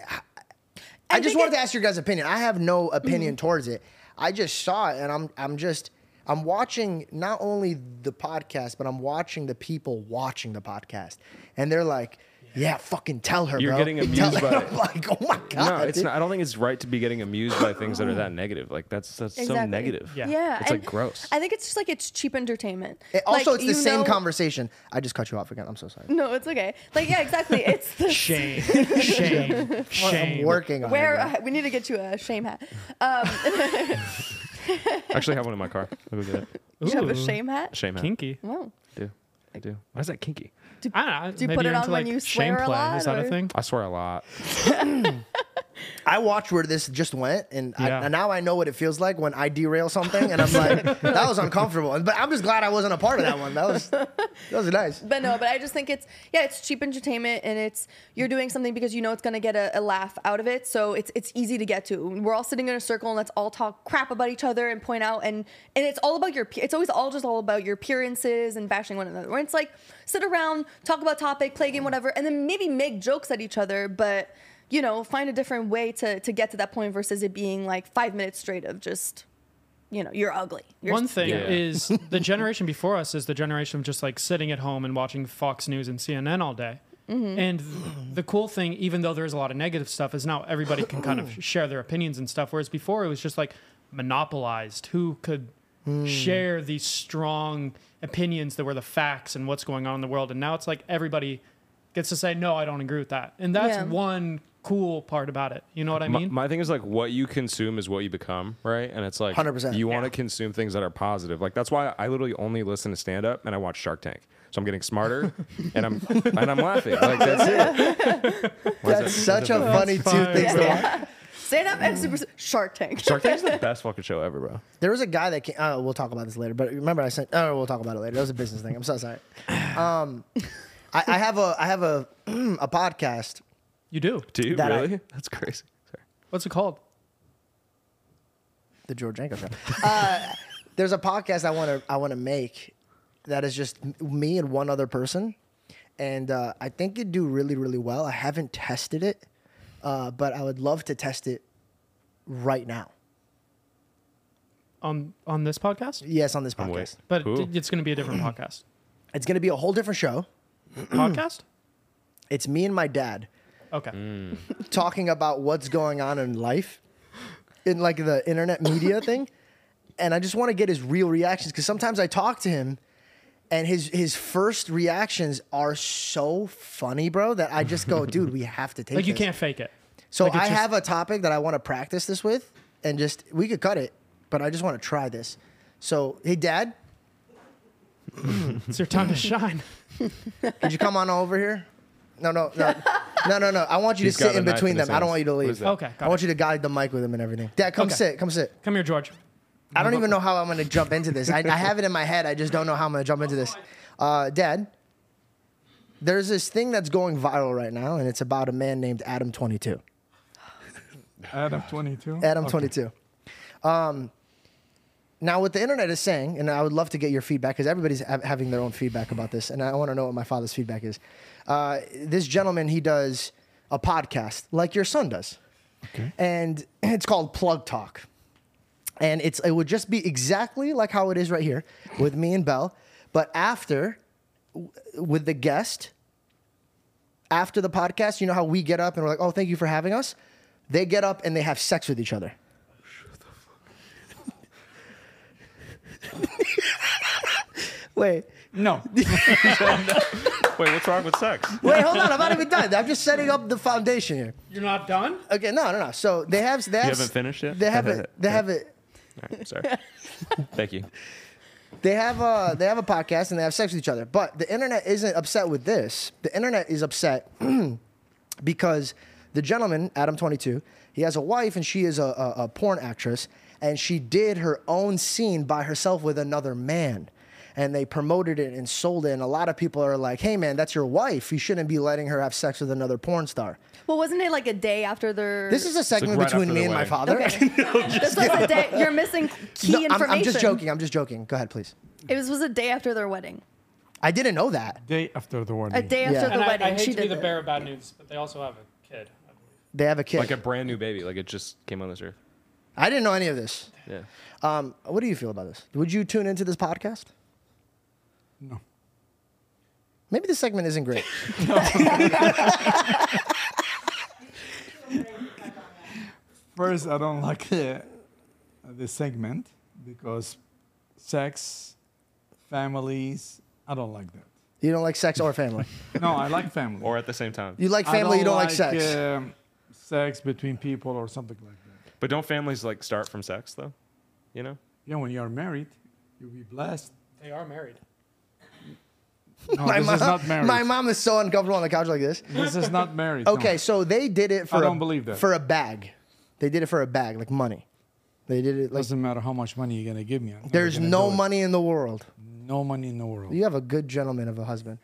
I, I just wanted to ask your guys' opinion. I have no opinion towards it. I just saw it, and I'm I'm just I'm watching not only the podcast, but I'm watching the people watching the podcast, and they're like, "Yeah, fucking tell her." You're bro. getting amused her." by I'm it. like, "Oh my god!" No, it's dude." not. I don't think it's right to be getting amused by things that are that negative. Like that's that's so Exactly. negative. Yeah. Yeah, It's like and gross. I think it's just like it's cheap entertainment. It- also, Like, it's the you same know- conversation. I just cut you off again. I'm so sorry. No, it's okay. Like yeah, exactly. It's the shame, shame, shame. I'm working on where it. bro. uh, we need to get you a shame hat. Um, I actually have one in my car. I'll go get it. you have a Ooh. shame hat. Shame hat. Kinky. Wow. I do. I do. Why is that kinky? I don't know. Do you put it on when like, you swear a lot, Is that or- a thing? I swear a lot. I watched where this just went, and, I, and now I know what it feels like when I derail something, and I'm like, that was uncomfortable. But I'm just glad I wasn't a part of that one. That was that was nice. But no, but I just think it's yeah, it's cheap entertainment and it's you're doing something because you know it's gonna get a, a laugh out of it. So it's it's easy to get to. We're all sitting in a circle and let's all talk crap about each other and point out and and it's all about your it's always all just all about your appearances and bashing one another. Where it's like sit around, talk about topic, play a game, whatever, and then maybe make jokes at each other, but you know, find a different way to to get to that point versus it being like five minutes straight of just you know, you're ugly. You're One s- thing Yeah. is the generation before us is the generation of just like sitting at home and watching Fox News and CNN all day. Mm-hmm. And the cool thing, even though there's a lot of negative stuff, is now everybody can kind of share their opinions and stuff. Whereas before it was just like monopolized. Who could hmm. share these strong opinions that were the facts and what's going on in the world? And now it's like everybody gets to say, no, I don't agree with that. And that's Yeah. one cool part about it. You know what I mean? my thing is like what you consume is what you become, right? And it's like 100%. You want to consume things that are positive. Like that's why I literally only listen to stand up and I watch Shark Tank. So I'm getting smarter and I'm and I'm laughing. Like that's it. That's such a funny two fine, things to watch. Stand up and super Shark Tank. Shark Tank's the best fucking show ever, bro. There was a guy that came. Oh, we'll talk about this later. But remember, I sent. Oh, we'll talk about it later. That was a business thing. I'm so sorry. Um, I, I have a I have a a podcast. You do. Do you That I- really? That's crazy. Sorry. What's it called? the George Janko show. Uh, there's a podcast I want to I want to make that is just m- me and one other person, and uh, I think it'd do really really well. I haven't tested it, uh, but I would love to test it right now. On on this podcast? Yes, on this I'm podcast. waiting. But Cool. it's going to be a different podcast. It's going to be a whole different show. podcast? It's me and my dad Okay. Mm. talking about what's going on in life, in like the internet media thing, and I just want to get his real reactions because sometimes I talk to him. And his his first reactions are so funny, bro, that I just go, dude, we have to take Like you this." can't fake it. So Like, I just- have a topic that I want to practice this with, and just we could cut it, but I just want to try this. So, hey, Dad, It's your time to shine. could you come on over here? No, no, no, no, no, no. I want you He's to sit in between in them. I don't want you to leave. Okay. Got I want it. you to guide the mic with him and everything. Dad, come Okay. sit. Come sit. Come here, George. I don't even know how I'm going to jump into this. I, I have it in my head. I just don't know how I'm going to jump into this. Uh, Dad, there's this thing that's going viral right now, and it's about a man named Adam22. Adam 22. Adam Okay. 22. Um, now, what the internet is saying, and I would love to get your feedback because everybody's ha- having their own feedback about this, and I want to know what my father's feedback is. Uh, this gentleman, he does a podcast like your son does, and it's called Plug Talk, and it's it would just be exactly like how it is right here with me and Bell, but after w- with the guest after the podcast, you know how we get up and we're like, "Oh, thank you for having us." They get up and they have sex with each other. Wait, No. Wait, what's wrong with sex? wait, hold on. I'm not even done. I'm just setting up the foundation here. You're not done? Okay, no, no, no. So they have. They have haven't finished yet? They have it. They have it. All right, sorry. Thank you. They have a they have a podcast and they have sex with each other. But the internet isn't upset with this. The internet is upset because the gentleman, Adam Twenty Two, he has a wife and she is a, a, a porn actress, and she did her own scene by herself with another man. And they promoted it and sold it. And a lot of people are like, hey man, that's your wife. You shouldn't be letting her have sex with another porn star. Well, wasn't it like a day after their? This is a segment right between me the and my father. Okay. this was a day. You're missing key No, I'm, information. I'm just joking. I'm just joking. Go ahead, please. It was, was a day after their wedding. I didn't know that. Day after the wedding. A day Yeah. after the And I, wedding, I hate she to be the it. bearer of bad news, but they also have a kid. They have a kid. Like a brand new baby. Like it just came on this earth. I didn't know any of this. Yeah. Um, what do you feel about this? Would you tune into this podcast? No. Maybe this segment isn't great. First, I don't like the, the segment because sex, families, I don't like that. You don't like sex or family. No, I like family. Or at the same time. You like I family, you don't like sex. um, sex between people or something like that. But don't families like start from sex though? You know? Yeah, when you're married, you'll be blessed. They are married. No, my, this mom, is not married. my mom is so uncomfortable on the couch like this. This is not married. no. Okay, so they did it for I a, don't believe that. for a bag. They did it for a bag, like money. They did it like Doesn't matter how much money you're gonna give me. I'm there's gonna no do it. money in the world. No money in the world. You have a good gentleman of a husband.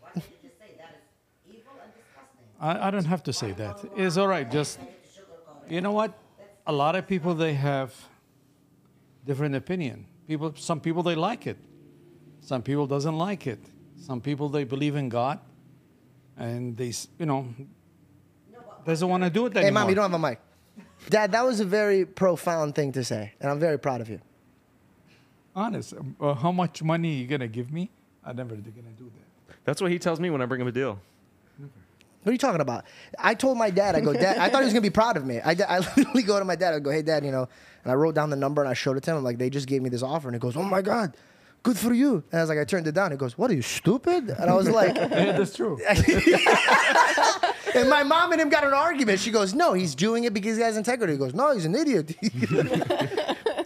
Why did you just say that is evil and disgusting? I, I don't have to say that. It's all right. Just you know what? A lot of people they have different opinion. People, some people they like it. Some people doesn't like it. Some people they believe in God, and they, you know, doesn't want to do it that. Hey, mom, you don't have a mic. Dad, that was a very profound thing to say, and I'm very proud of you. Honest, uh, how much money are you gonna give me? I'm never gonna do that. That's what he tells me when I bring him a deal. What are you talking about? I told my dad, I go, Dad, I thought he was gonna be proud of me. I, I literally go to my dad, I go, Hey, Dad, you know, and I wrote down the number and I showed it to him. I'm like, they just gave me this offer, and he goes, Oh my God, good for you. And I was like, I turned it down. He goes, What are you stupid? And I was like, Yeah, that's true. and my mom and him got an argument. She goes, No, he's doing it because he has integrity. He goes, No, he's an idiot.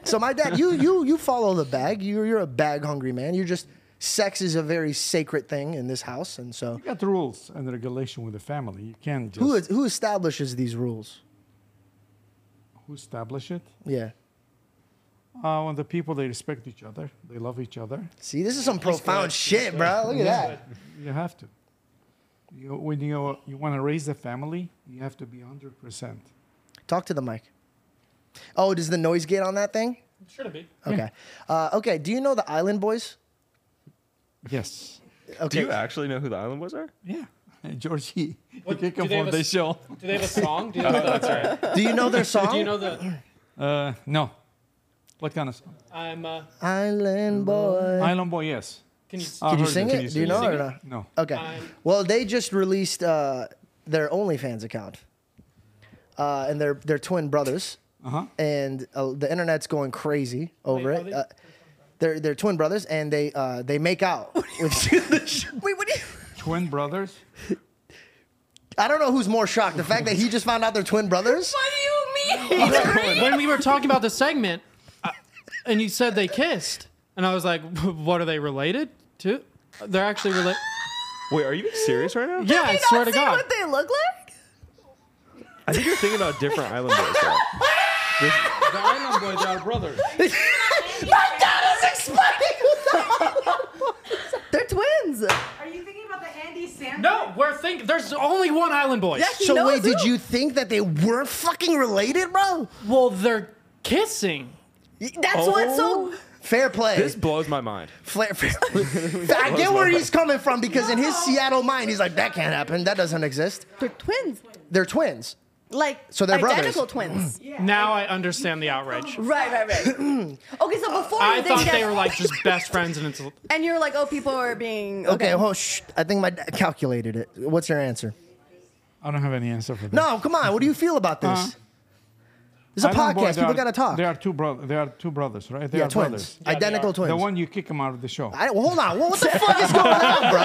so my dad, you you you follow the bag. You're you're a bag hungry man. You're just sex is a very sacred thing in this house, and so You got the rules and the regulation with the family. You can't just who is, who establishes these rules? who establish it. Yeah. Uh, when the people they respect each other, they love each other. See, this is some profound shit, bro. Look at that. You have to. You, when you you want to raise a family, you have to be hundred percent. Talk to the mic. Oh, does the noise get on that thing? It Should be. Okay. Uh, okay. Do you know the Island Boys? Yes. Okay. Do you actually know who the Island Boys are? Yeah. Georgie, you What- can do come they have on a show. Do they have a song? Do you know the, that's right. Do you know their song? Do you know the? Uh, no. What kind of song? I'm. Uh, Island Boy. Island Boy, yes. can you? I Can you sing it. it? Do you know it it? or not? No. Okay. I'm- Well, they just released uh, their OnlyFans account, uh, and they're they're twin brothers, Uh huh. and uh, the internet's going crazy over Wait, are it. They- they're they're twin brothers, and they uh, they make out. Wait, what do you? Twin brothers. I don't know who's more shocked: the fact that he just found out they're twin brothers. What do you mean? when we were talking about the segment, and you said they kissed, and I was like, "What are they related to?" They're actually related. Wait, are you being serious right now? Yeah, I swear not to see God. what they look like? I think you're thinking about different Island Boys. though. The Island Boys are brothers. My dad is explaining. They're twins. Are you thinking about the Andy Samberg? No, we're thinking. There's only one Island Boys. Yeah, he So knows wait, did you think that they weren't fucking related, bro? Well, they're kissing. That's what's so. Oh. Fair play. This blows my mind. Flair, fair- I get where he's coming from because in his Seattle mind, he's like, that can't happen. That doesn't exist. They're twins. They're twins. Like So they're brothers. identical twins. Mm. Now I understand the outrage. Right, right, right. okay, so before I you thought think they were like just best friends, and it's and you're like, oh, people are being Okay, well, oh, shh. I think my dad calculated it. What's your answer? I don't have any answer for that. No, come on. What do you feel about this? Uh-huh. This is a podcast. they People are- gotta talk. There are two brothers. There are two brothers, right? They yeah, are twins, brothers. they identical are. twins. The one you kick them out of the show. I, well, hold on. Well, what the fuck is going on, bro?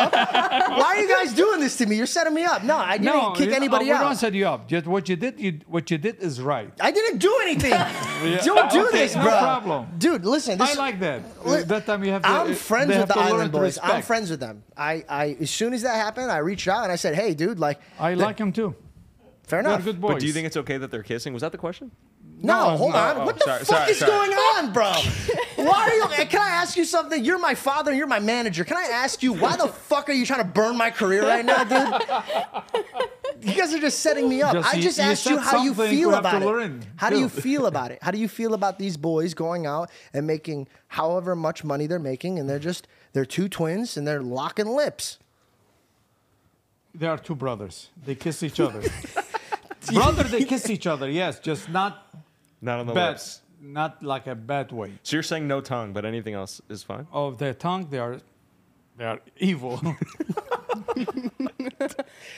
Why are you guys doing this to me? You're setting me up. No, I didn't kick anybody uh, we out. don't set you up. Just what you did. You what you did is right. I didn't do anything. Don't do Okay, this, no problem. Dude, listen. This I like that. Li- that time you have. To, I'm uh, friends with the Island Boys. I'm friends with them. I, I, as soon as that happened, I reached out and I said, "Hey, dude, like, I like him too. fair They're enough." good boys. But do you think it's okay that they're kissing? Was that the question? No, No, hold no. on. Oh, what the sorry, fuck sorry, is sorry. going on, bro? Why are you? Can I ask you something? You're my father. and You're my manager. Can I ask you why the fuck are you trying to burn my career right now, dude? You guys are just setting me up. Just I just you asked you said how you feel we have to about it. learn, How do you feel about it? How do you feel about these boys going out and making however much money they're making, and they're just they're two twins and they're locking lips. They are two brothers. They kiss each other. Brother, they kiss each other. Yes, just not Not on the bad, lips. not like a bad way. So you're saying no tongue, but anything else is fine? Of the tongue, they are, they are evil.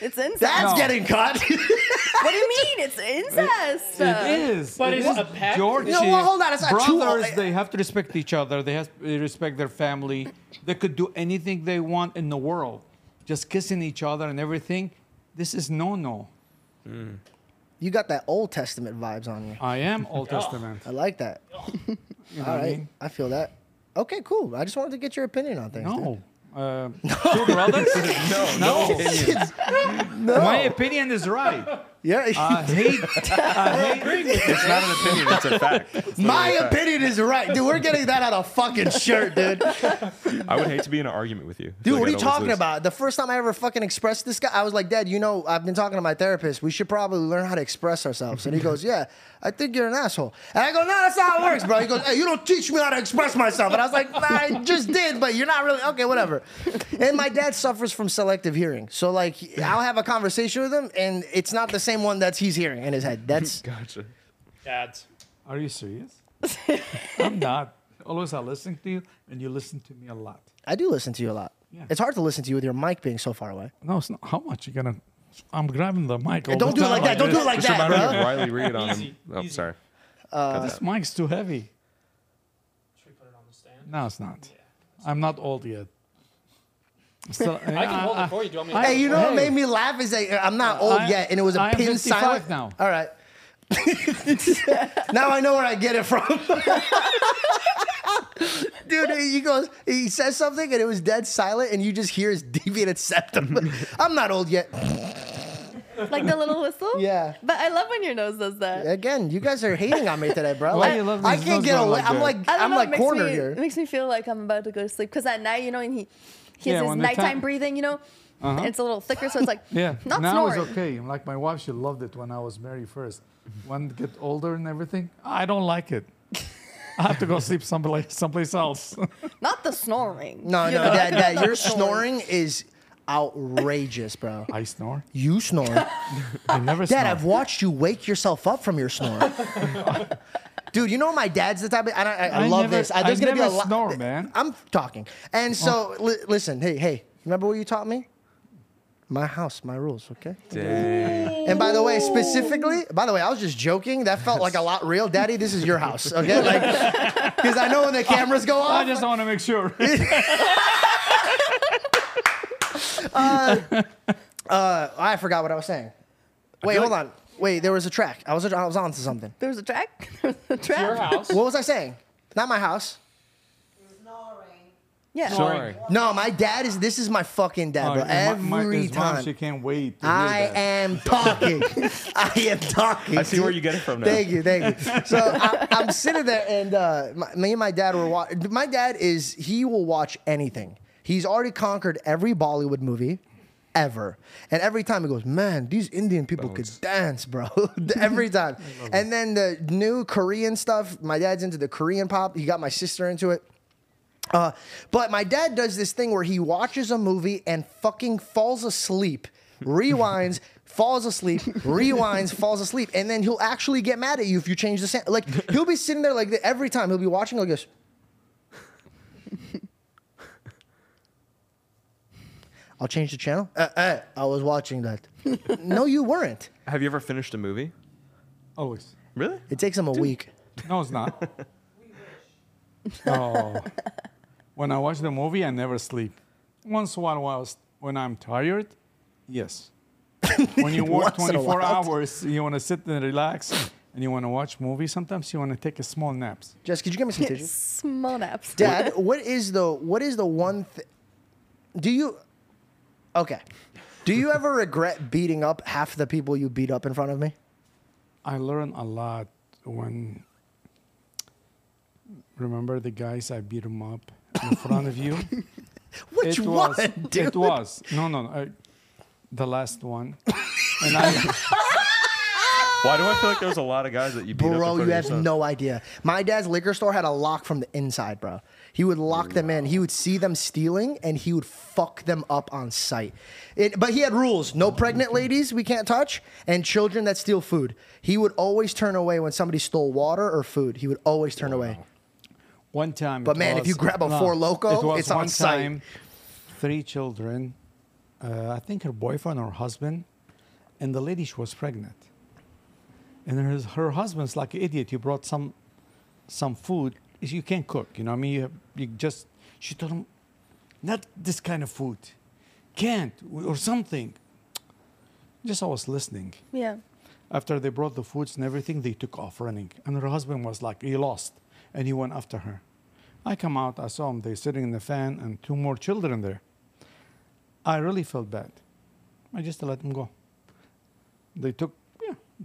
It's incest. That's No. getting cut. what do you mean? It's incest. it is. But it is is. a pet- Georgie, No, well, hold on, it's not too- brothers, they have to respect each other. They have to respect their family. They could do anything they want in the world. Just kissing each other and everything. This is no no. Hmm. You got that Old Testament vibes on you. I am Old Testament. I like that. You know All what I mean? I feel that. Okay, cool. I just wanted to get your opinion on things. No. Uh, two brothers? No, no. no. My opinion is right. Yeah, I hate. I hate. It's not an opinion, it's a fact. It's my literally a fact. opinion is right, dude. We're getting that out of fucking shirt, dude. I would hate to be in an argument with you. Dude, like what are you talking lose. about? The first time I ever fucking expressed this guy, I was like, Dad, you know, I've been talking to my therapist. We should probably learn how to express ourselves. And he goes, Yeah, I think you're an asshole. And I go, No, that's not how it works, bro. He goes, Hey, you don't teach me how to express myself. And I was like, nah, I just did, but you're not really okay, whatever. And my dad suffers from selective hearing, so like, I'll have a conversation with him, and it's not the same one that he's hearing in his head. That's Gotcha. Dads. Are you serious? I'm not. Always I listen to you, and you listen to me a lot. I do listen to you a lot. Yeah. It's hard to listen to you with your mic being so far away. No, it's not. How much you gonna? I'm grabbing the mic. All don't the do it like that. Don't do it like that, bro. Riley Reid on him. Easy, Oh, easy. sorry. Uh, this mic's too heavy. Should we put it on the stand? No, it's not. I'm not old yet. Still, I can hold it for you. Do you want me to? Hey, you know what Hey. made me laugh is that uh, I'm not old I- yet, and it was a I am pin 55 silent. now. All right. now I know where I get it from. Dude, he goes, he says something and it was dead silent, and you just hear his deviated septum. I'm not old yet. Like the little whistle. Yeah. But I love when your nose does that. Again, you guys are hating on me today, bro. Why Like, you love I these can't nose get going away. like I'm that? like, I don't I'm know. like makes cornered me, here. It makes me feel like I'm about to go to sleep. Because at night, you know, and he, he has Yeah, his when the nighttime time- breathing, you know, and it's a little thicker, so it's like Yeah. not now snoring. it's okay. Like my wife, she loved it when I was married first. When get older and everything, I don't like it. I have to go sleep someplace, someplace else. Not the snoring. No, you no, know? Dad, Dad, Not your the snoring is outrageous, bro. I snore. You snore. I never Dad, snore. I've watched you wake yourself up from your snore. Dude, you know my dad's the type of, and I, I, I I love never- this. Uh, I, I there's gonna be a never lot. snore, man. I'm talking, and so oh. li- listen. Hey, hey, remember what you taught me? My house, my rules. Okay. Dang. And by the way, specifically, by the way, I was just joking. That felt like a lot real. Daddy, this is your house. Okay, like, because I know when the cameras go on. I just want to make sure. Uh, I forgot what I was saying. Wait, hold on. Wait, there was a track. I was I was on to something. There was a track. There was a track. Your house. What was I saying? Not my house. Yeah. Sorry. No, my dad is. This is my fucking dad, bro. And my- my- Every mom, time. she can't wait. To hear I that. am talking. I am talking. I see where you get it from now. Thank you, thank you. So I, I'm sitting there, and uh, my, me and my dad were watching. My dad is he will watch anything. He's already conquered every Bollywood movie ever, and every time he goes, "Man, these Indian people could dance, bro." every time. And then the new Korean stuff. My dad's into the Korean pop. He got my sister into it. Uh, but my dad does this thing where he watches a movie and fucking falls asleep, rewinds, falls asleep, rewinds, falls asleep, and then he'll actually get mad at you if you change the sound. Like he'll be sitting there like every time. He'll be watching like this. I'll change the channel. Uh, uh, I was watching that. no, you weren't. Have you ever finished a movie? Always. Really? It takes them a week. No, it's not. We wish. Oh. When I watch the movie, I never sleep. Once in a while, while I was- when I'm tired, yes. When you work Once in a 24 while. hours, you want to sit and relax, and you want to watch movie. Sometimes you want to take a small naps. Jess, could you give me some tissues? Small naps. Dad, what is the what is the one thing? Do you? Okay. Do you ever regret beating up half the people you beat up in front of me? I learned a lot when. Remember the guys I beat them up in front of you? Which it one, was, dude? It was no, no, no I, the last one. and I, Why do I feel like there's a lot of guys that you beat up Bro, you have no idea. My dad's liquor store had a lock from the inside, bro. He would lock them in. He would see them stealing, and he would fuck them up on sight. It, but he had rules: no pregnant ladies we can't touch, and children that steal food. He would always turn away when somebody stole water or food. He would always turn away. One time. But it man, if you grab a no, Four Loco, it was it's on one sight. time, Three children, uh, I think her boyfriend or husband, and the lady she was pregnant. And her, her husband's like an idiot. He brought some, some food. You can't cook, you know. what I mean, you, have, you just. She told him, not this kind of food, can't or something. Just I was listening. Yeah. After they brought the foods and everything, they took off running. And her husband was like, he lost. And he went after her. I come out, I saw him, they sitting in the fan and two more children there. I really felt bad. I just let them go. They took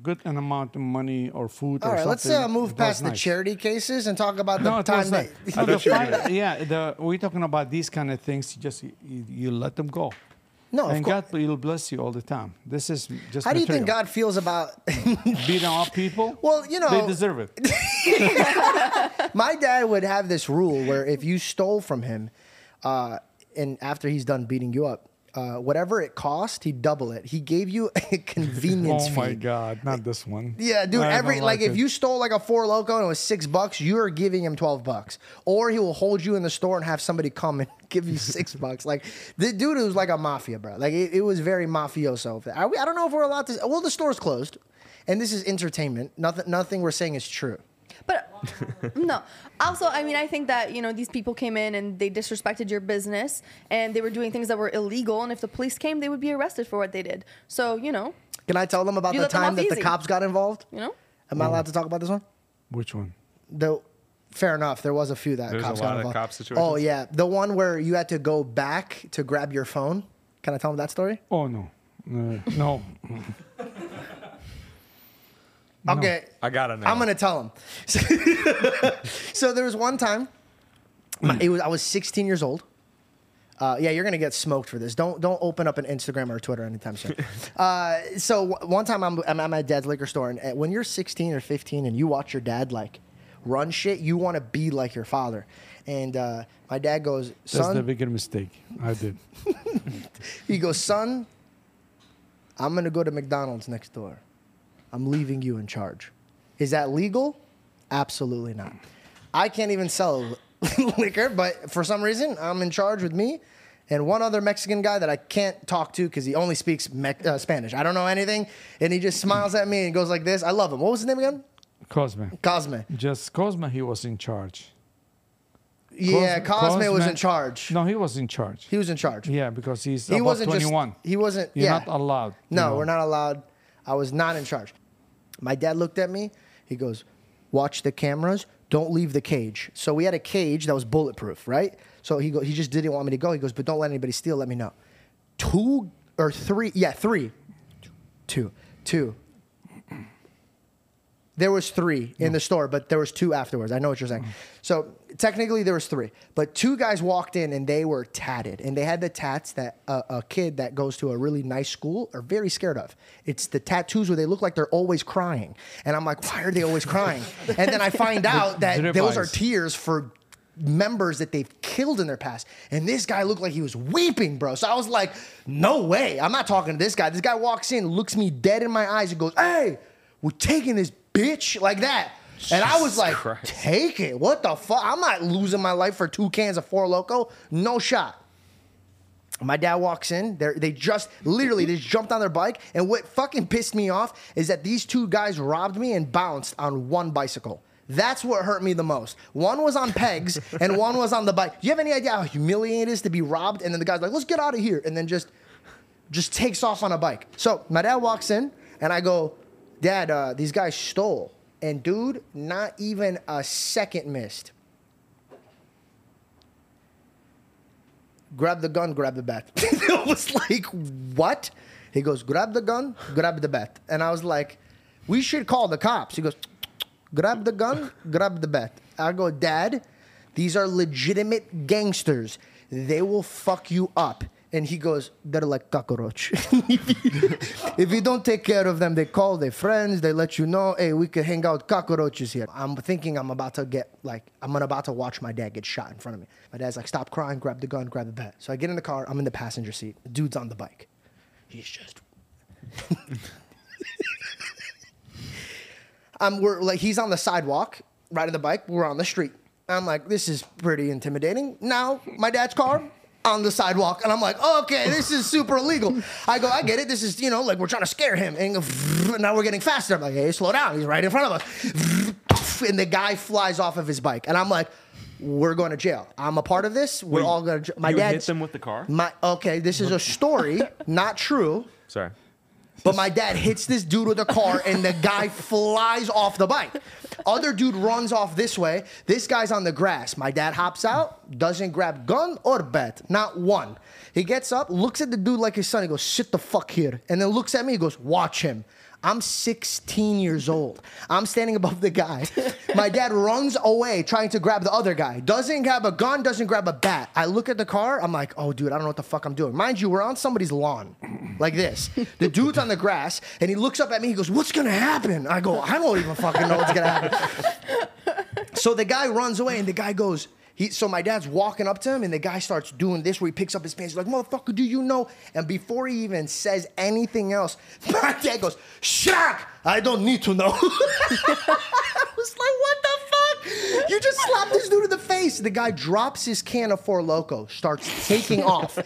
good an amount of money or food All or right, something. let's uh, move It was past the nice. charity cases and talk about the No, time was that. no, the thought fight- yeah, the, we're talking about these kind of things. You just you, you let them go. No, and course. God will bless you all the time. This is just. How do you think. God feels about? beating up people? Well, you know- they deserve it. My dad would have this rule where if you stole from him, uh, and after he's done beating you up, uh, whatever it cost, he'd double it. He gave you a convenience Oh fee. Oh my God, not this one. Yeah, dude. I Every don't like, if you stole like a four loco and it was six bucks, you are giving him twelve bucks, or he will hold you in the store and have somebody come and give you six bucks. Like the dude was like a mafia, bro. Like it, it was very mafioso. We, I don't know if we're allowed to. Well, the store's closed, and this is entertainment. Nothing. Nothing we're saying is true. But no. Also, I mean, I think that you know these people came in and they disrespected your business and they were doing things that were illegal. And if the police came, they would be arrested for what they did. So you know, Can I tell them about You the let them time off that the cops got involved? you know. Am I allowed to talk about this one? Which one? The fair enough. There was a few that There's a cops lot got of involved. cop situations? Oh yeah, the one where you had to go back to grab your phone. Can I tell them that story? Oh no, Uh, no. Okay. I gotta know. I'm gonna tell him. so there was one time, my- it was I was 16 years old. Uh, yeah, you're gonna get smoked for this. Don't don't open up an Instagram or Twitter anytime soon. uh, so w- one time I'm, I'm at my dad's liquor store, and uh, when you're 16 or 15 and you watch your dad like run shit, you want to be like your father. And uh, my dad goes, That's the son, bigger mistake I did. he goes, son, I'm gonna go to McDonald's next door. I'm leaving you in charge. Is that legal? Absolutely not. I can't even sell liquor, but for some reason, I'm in charge with me and one other Mexican guy that I can't talk to because he only speaks Me- uh, Spanish. I don't know anything, and he just smiles at me and goes like this. I love him. What was his name again? Cosme. Cosme. Just Cosme, he was in charge. Yeah, Cos- Cosme, was in charge. No, he was in charge. He was in charge. yeah, because he's he wasn't 21. just. He wasn't. You're yeah. not allowed. No, know. we're not allowed. I was not in charge. My dad looked at me. He goes, "Watch the cameras. Don't leave the cage." So we had a cage that was bulletproof, right? So he go, he just didn't want me to go. He goes, "But don't let anybody steal. Let me know." Two or three? Yeah, three. Two. Two. There was three in the store, but there was two afterwards. I know what you're saying. So technically there was three, but two guys walked in and they were tatted, and they had the tats that uh, a kid that goes to a really nice school are very scared of. It's the tattoos where they look like they're always crying, and I'm like, why are they always crying? and then I find out that those are tears for members that they've killed in their past. And this guy looked like he was weeping, bro. So I was like, no way. I'm not talking to this guy. This guy walks in, looks me dead in my eyes, and goes, hey, we're taking this bitch like that. And I was like, Christ. take it. What the fuck? I'm not losing my life for two cans of Four Loco. No shot. My dad walks in. They they just literally they just jumped on their bike. And what fucking pissed me off is that these two guys robbed me and bounced on one bicycle. That's what hurt me the most. One was on pegs and one was on the bike. Do you have any idea how humiliating it is to be robbed? And then the guy's like, "Let's get out of here," and then just just takes off on a bike. So my dad walks in, and I go, "Dad, uh, these guys stole." And dude, not even a second missed. grab the gun, grab the bat. I was like, what? He goes, grab the gun, grab the bat. And I was like, we should call the cops. He goes, grab the gun, grab the bat. I go, Dad, these are legitimate gangsters. They will fuck you up. And he goes, they're like cockroach. if you don't take care of them, they call their friends. They let you know, hey, we could hang out cockroaches here. I'm thinking I'm about to get, like, I'm about to watch my dad get shot in front of me. My dad's like, stop crying, grab the gun, grab the bat. So I get in the car. I'm in the passenger seat. The dude's on the bike. He's just. I'm, we're like, he's on the sidewalk, riding the bike. We're on the street. I'm like, this is pretty intimidating. Now, my dad's car on the sidewalk, and I'm like, okay, this is super illegal. I go, I get it. This is, you know, like we're trying to scare him. And go, now we're getting faster. I'm like, hey, slow down. He's right in front of us. And the guy flies off of his bike. And I'm like, we're going to jail. I'm a part of this. We're Wait, all going to jail. My dad hit them with the car? My okay, this is a story, not true. Sorry. But my dad hits this dude with a car and the guy flies off the bike. Other dude runs off this way. This guy's on the grass. My dad hops out, doesn't grab gun or bat, not one. He gets up, looks at the dude like his son. He goes, "Sit the fuck here," and then looks at me. He goes, "Watch him." I'm 16 years old. I'm standing above the guy. My dad runs away trying to grab the other guy. Doesn't grab a gun, doesn't grab a bat. I look at the car. I'm like, oh, dude, I don't know what the fuck I'm doing. Mind you, we're on somebody's lawn like this. The dude's on the grass and he looks up at me. He goes, what's going to happen? I go, I don't even fucking know what's going to happen. so the guy runs away and the guy goes, he, so my dad's walking up to him, and the guy starts doing this where he picks up his pants. He's like, "Motherfucker, do you know?" And before he even says anything else, my dad goes, "Shaq, I don't need to know." I was like, "What the fuck?" You just slapped this dude in the face. The guy drops his can of Four Loco, starts taking off.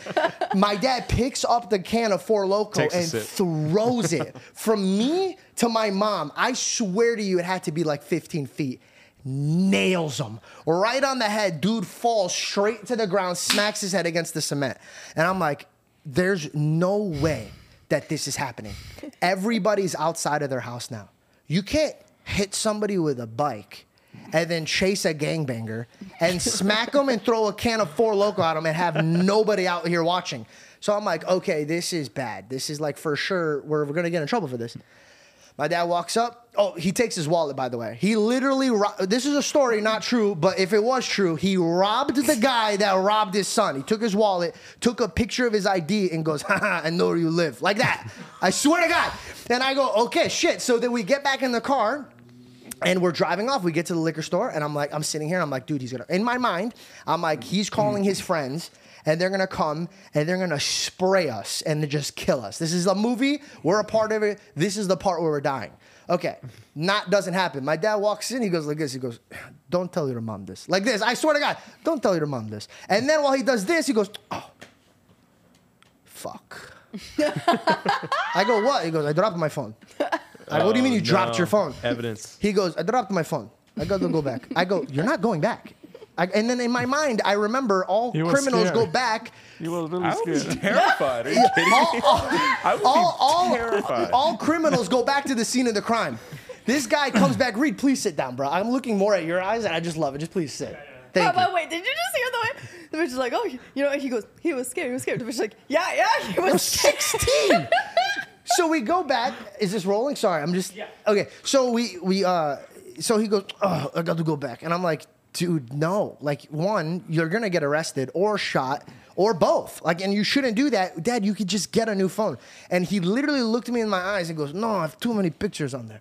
My dad picks up the can of Four Loco Takes a and sip. throws it from me to my mom. I swear to you, it had to be like 15 feet. Nails him right on the head. Dude falls straight to the ground, smacks his head against the cement. And I'm like, there's no way that this is happening. Everybody's outside of their house now. You can't hit somebody with a bike and then chase a gangbanger and smack them and throw a can of four loco at them and have nobody out here watching. So I'm like, okay, this is bad. This is like for sure we're, we're gonna get in trouble for this. My dad walks up. Oh, he takes his wallet, by the way. He literally, ro- this is a story, not true, but if it was true, he robbed the guy that robbed his son. He took his wallet, took a picture of his ID, and goes, haha, I know where you live. Like that. I swear to God. And I go, okay, shit. So then we get back in the car. And we're driving off. We get to the liquor store, and I'm like, I'm sitting here. And I'm like, dude, he's gonna. In my mind, I'm like, he's calling his friends, and they're gonna come, and they're gonna spray us, and just kill us. This is a movie. We're a part of it. This is the part where we're dying. Okay, not doesn't happen. My dad walks in. He goes like this. He goes, "Don't tell your mom this." Like this. I swear to God, don't tell your mom this. And then while he does this, he goes, "Oh, fuck." I go, "What?" He goes, "I dropped my phone." I go, "What do you mean you oh, dropped your phone?" Evidence. He goes, I dropped my phone. I gotta go back. I go, you're not going back. I, and then in my mind, I remember all He criminals scared. go back. He was really I was scared. terrified. Are you kidding me? All, all, I would all, be all, terrified. all criminals go back to the scene of the crime. This guy comes back. Reed, please sit down, bro. I'm looking more at your eyes, and I just love it. Just please sit. Thank But, you. but wait, did you just hear the way the bitch is like, oh, you know, he goes, he was scared, he was scared. The bitch is like, yeah, yeah, he was 16. so we go back. Is this rolling? Sorry, I'm just yeah. okay. So we we uh so he goes, Oh, I got to go back. And I'm like, dude, no. Like, one, you're gonna get arrested or shot. Or both. Like, and you shouldn't do that. Dad, you could just get a new phone. And he literally looked me in my eyes and goes, No, I have too many pictures on there.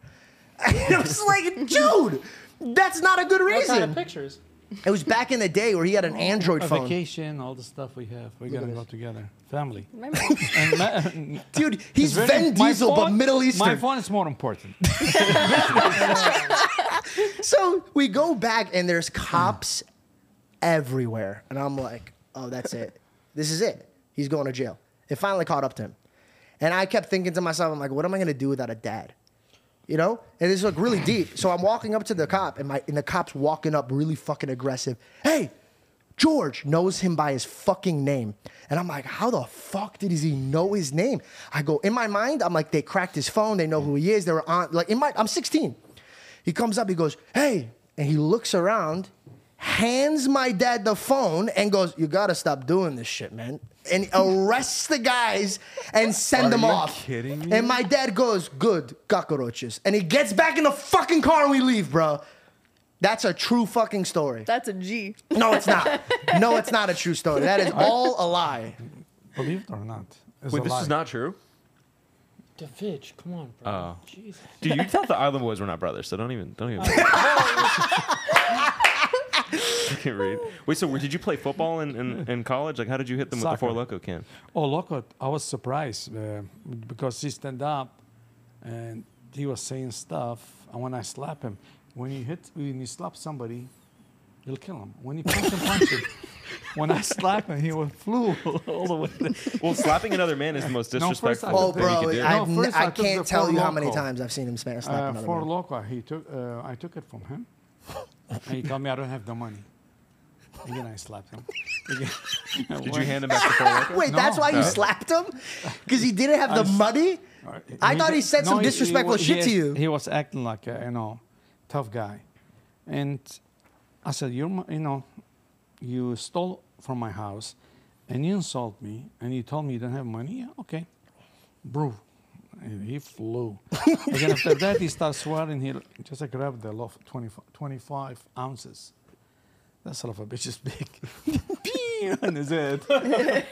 And I was like, dude, that's not a good What reason. kind of pictures? It was back in the day where he had an Android A phone. vacation, all the stuff we have. We gotta at go this. together. Family. My And ma- Dude, he's very- Vin my Diesel, but Middle Eastern. My phone is more important. So we go back and there's cops everywhere. And I'm like, oh, that's it. This is it. He's going to jail. It finally caught up to him. And I kept thinking to myself, I'm like, what am I gonna do without a dad? You know? And it's like really deep. So I'm walking up to the cop, and my and the cop's walking up really fucking aggressive. Hey, George knows him by his fucking name. And I'm like, how the fuck did he know his name? I go, in my mind, I'm like, they cracked his phone, they know who he is, they were on like in my I'm 16. He comes up, he goes, hey, and he looks around, hands my dad the phone, and goes, You gotta stop doing this shit, man. And arrest the guys and send Are them you off. kidding me? And my dad goes, Good, cockroaches. And he gets back in the fucking car and we leave, bro. That's a true fucking story. That's a G. No, it's not. No, it's not a true story. That is all a lie. Believe it or not. it's Wait, a this lie. is not true. Da Vinci, come on, bro. Oh. Jesus. Dude, you thought the Island Boys were not brothers, so don't even don't even. I can't read. Wait, so did you play football in, in, in college? Like, how did you hit them with the Four Loco can? Oh, loco! I was surprised uh, because he stand up and he was saying stuff. And when I slap him, when you hit, when you slap somebody, you'll kill him. When you punch him, punch him. When I slap him, he will flew all the way. there. Well, slapping another man is the most No, first I disrespectful Oh, took thing you can do. I've No, first I I can't tell you how many times I've seen him smash slap Uh, another for man. local, he took. Uh, I took it from him, and he told me I don't have the money. Again, I slapped him. Again. Did you hand him back the Four Loco? Wait, that's No. why you No. slapped him? Because he didn't have the I s- money? I thought he did- said some he- disrespectful wa- shit to you. He was acting like a you know tough guy, and I said, "You're my, you know, you stole from my house, and you insult me, and you told me you don't have money. Yeah, okay, bro." And he flew. Again, after that, he starts swearing. He just like grabbed the loaf, 25, 25 ounces. That son of a bitch is big. On his head.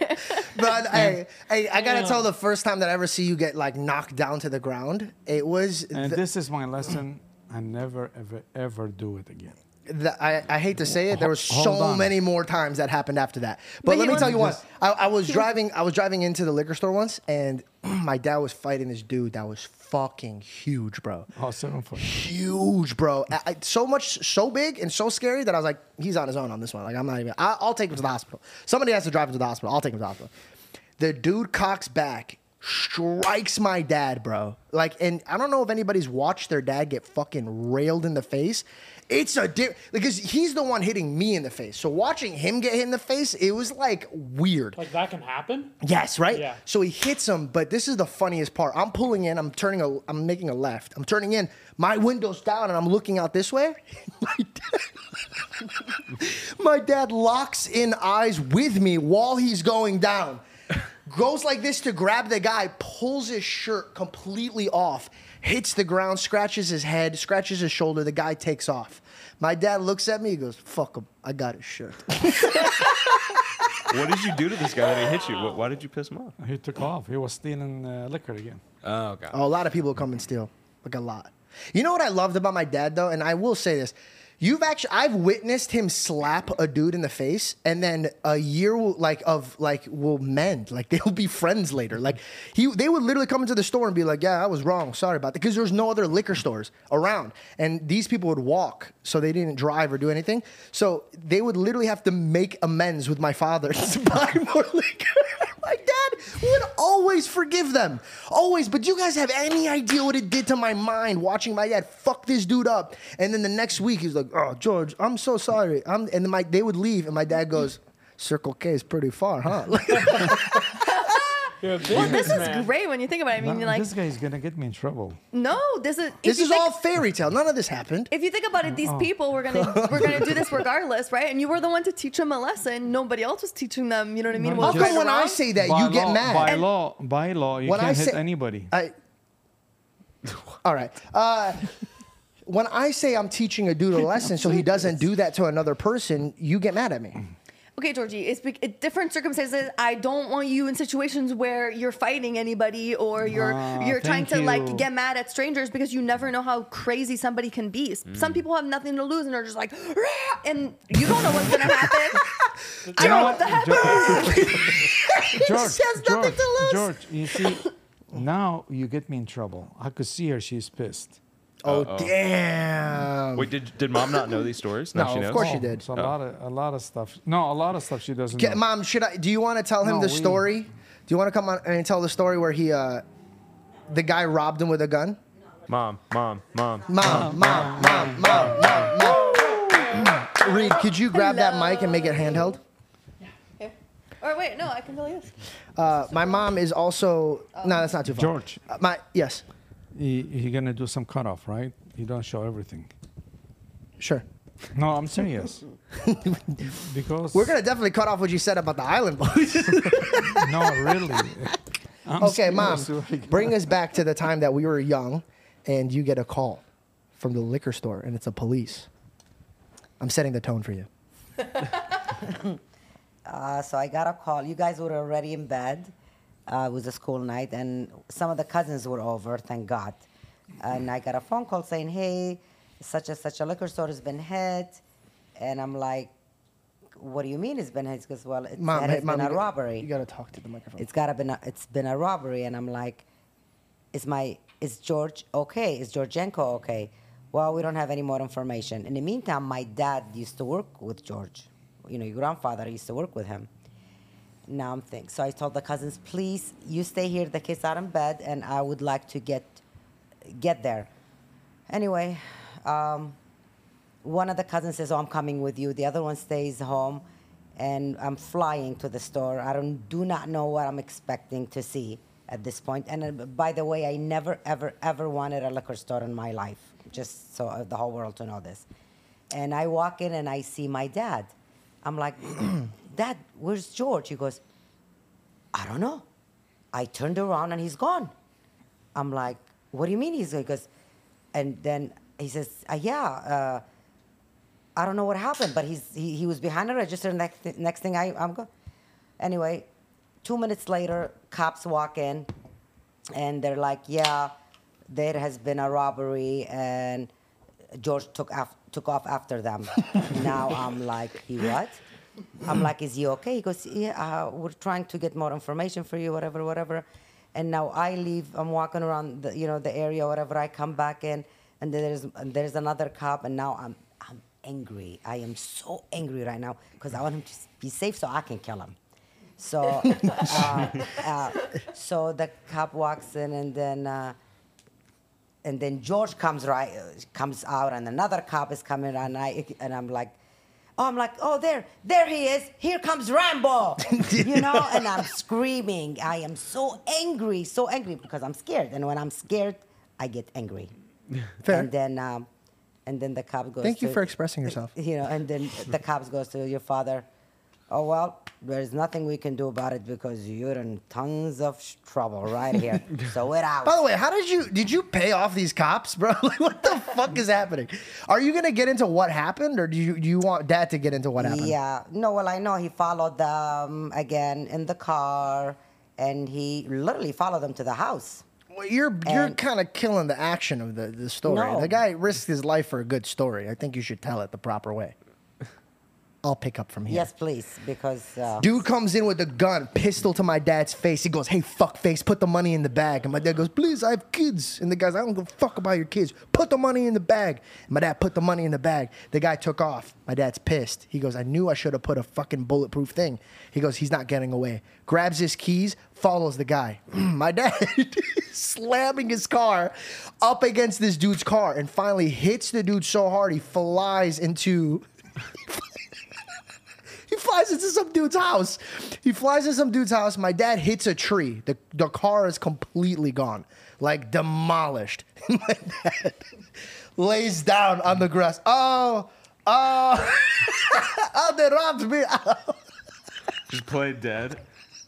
But I, I, I gotta tell the first time that I ever see you get like knocked down to the ground, it was. And the- this is my lesson. I never, ever, ever do it again. The, I, I hate to say it, there was Hold so on. many more times that happened after that. But, But let me tell you what. I, I was driving. I was driving into the liquor store once, and my dad was fighting this dude that was fucking huge, bro. Oh, foot. Huge, bro. I, so much, so big and so scary that I was like, he's on his own on this one. Like, I'm not even. I, I'll take him to the hospital. Somebody has to drive him to the hospital. I'll take him to the hospital. The dude cocks back, strikes my dad, bro. Like, and I don't know if anybody's watched their dad get fucking railed in the face. It's a di- because he's the one hitting me in the face. So watching him get hit in the face, it was like weird. Like that can happen? Yes, right? Yeah. So he hits him, but this is the funniest part. I'm pulling in, I'm turning a I'm making a left. I'm turning in, my window's down and I'm looking out this way. my, dad, my dad locks in eyes with me while he's going down. Goes like this to grab the guy, pulls his shirt completely off, hits the ground, scratches his head, scratches his shoulder. The guy takes off. My dad looks at me, he goes, Fuck him, I got his shirt. What did you do to this guy that he hit you? Wh- Why did you piss him off? He took off. He was stealing uh, liquor again. Oh god. Oh, a lot of people come and steal, like a lot. You know what I loved about my dad though, and I will say this: you've actually, I've witnessed him slap a dude in the face, and then a year will, like of like will mend, like they'll be friends later. Like he, they would literally come into the store and be like, "Yeah, I was wrong, sorry about that," because there's no other liquor stores around, and these people would walk, so they didn't drive or do anything. So they would literally have to make amends with my father to buy more liquor. My dad would always forgive them. Always. But do you guys have any idea what it did to my mind watching my dad fuck this dude up? And then the next week he's like, Oh, George, I'm so sorry. I'm and my they would leave and my dad goes, Circle K is pretty far, huh? You're a Well, this is great when you think about it. I mean, No, like, this guy is gonna get me in trouble. no, this is. this is think- all fairy tale. None of this happened. If you think about it, these people we're gonna we're gonna do this regardless, right? And you were the one to teach them a lesson. Nobody else was teaching them. You know what I mean? No, How just- right come or when I say that by you get law, mad? By And- law, by law, you can't I hit anybody. I, all right. Uh, when I say I'm teaching a dude a lesson so he doesn't do that to another person, you get mad at me. Okay, Georgie, it's, it's different circumstances. I don't want you in situations where you're fighting anybody or you're Ah, you're trying to thank like get mad at strangers because you never know how crazy somebody can be. S- Some people have nothing to lose and they're just like, and you don't know what's gonna happen. You know Joe, what? the heck? George, has nothing George, to lose. George, you see, now you get me in trouble. I could see her; she's pissed. Oh Uh-oh. damn! Wait, did did mom not know these stories? Now No, she of knows? course she Oh, did. So a lot of a lot of stuff. No, a lot of stuff she doesn't Get- know. Mom, should I? Do you want to tell him No, the we- story? Do you want to come on and tell the story where he, uh, the guy robbed him with a gun? Mom, mom, mom. Mom, mom, mom, mom, mom, mom. Reed, could you grab that mic and make it handheld? Here. Or wait, no, I can tell you this. Uh, my mom is also. No, that's not too far. George. Uh, my yes, He, he gonna do some cutoff, right? He don't show everything. sure. No, I'm serious. because We're gonna definitely cut off what you said about the Island Boys. no, really. I'm okay, mom, bring us back to the time that we were young, and you get a call from the liquor store, and it's a police. I'm setting the tone for you. Uh, so I got a call. You guys were already in bed. Uh, it was a school night, and some of the cousins were over, thank God. And I got a phone call saying, hey, such and such a liquor store has been hit. And I'm like, what do you mean it's been hit? Goes, well, it's, Mom, hey, has mom, been you a got- robbery. You gotta talk to the microphone. It's gotta been a, it's been a robbery, and I'm like, is my is George okay? Is George Janko okay? Well, we don't have any more information. In the meantime, my dad used to work with George. You know, your grandfather used to work with him. Now I'm thinking. So I told the cousins, please, you stay here. The kids are in bed, and I would like to get get there. Anyway, um, one of the cousins says, "Oh, I'm coming with you." The other one stays home, and I'm flying to the store. I don't do not know what I'm expecting to see at this point. And uh, by the way, I never, ever, ever wanted a liquor store in my life. Just so uh, the whole world to know this. And I walk in and I see my dad. I'm like, Dad, where's George? He goes, I don't know. I turned around and he's gone. I'm like, what do you mean he's going? He goes, and then he says, uh, yeah, uh, I don't know what happened, but he's he, he was behind the register. Next next thing I I'm going. Anyway, two minutes later, cops walk in, and they're like, yeah, there has been a robbery, and George took af- took off after them. now I'm like, he what? I'm like, is he okay? He goes, yeah, uh, we're trying to get more information for you, whatever, whatever. And now I leave. I'm walking around, the, you know, the area, whatever. I come back in, and there's and there's another cop, and now I'm I'm angry. I am so angry right now because I want him to be safe so I can kill him. So, uh, uh, so the cop walks in, and then. And then George comes right uh, comes out, and another cop is coming, and I and I'm like, oh, I'm like, oh, there, there he is. Here comes Rambo, you know, and I'm screaming. I am so angry, so angry because I'm scared, and when I'm scared, I get angry. Fair. And then, um, and then the cop goes. Thank you to- for expressing yourself. You know, and then the cops goes to your father. Oh well, there's nothing we can do about it because you're in tons of sh- trouble right here. so we're out. By the way, how did you did you pay off these cops, bro? Like, what the fuck is happening? Are you gonna get into what happened, or do you do you want Dad to get into what happened? Yeah. No, well, I know he followed them again in the car, and he literally followed them to the house. Well, you're you're kind of killing the action of the, the story. No. The guy risked his life for a good story. I think you should tell it the proper way. I'll pick up from here. Yes, please, because uh, Dude comes in with a gun, pistol to my dad's face. He goes, "Hey, fuck face, put the money in the bag." And my dad goes, "Please, I have kids." And the guy's, "I don't give a fuck about your kids. Put the money in the bag." And my dad put the money in the bag. The guy took off. My dad's pissed. He goes, "I knew I should have put a fucking bulletproof thing." He goes, "He's not getting away." Grabs his keys, follows the guy. my dad slamming his car up against this dude's car, and finally hits the dude so hard he flies into. He flies into some dude's house. He flies into some dude's house. My dad hits a tree. The, the car is completely gone, like demolished. My dad lays down on the grass. Oh, oh, oh, they robbed me. Just play dead.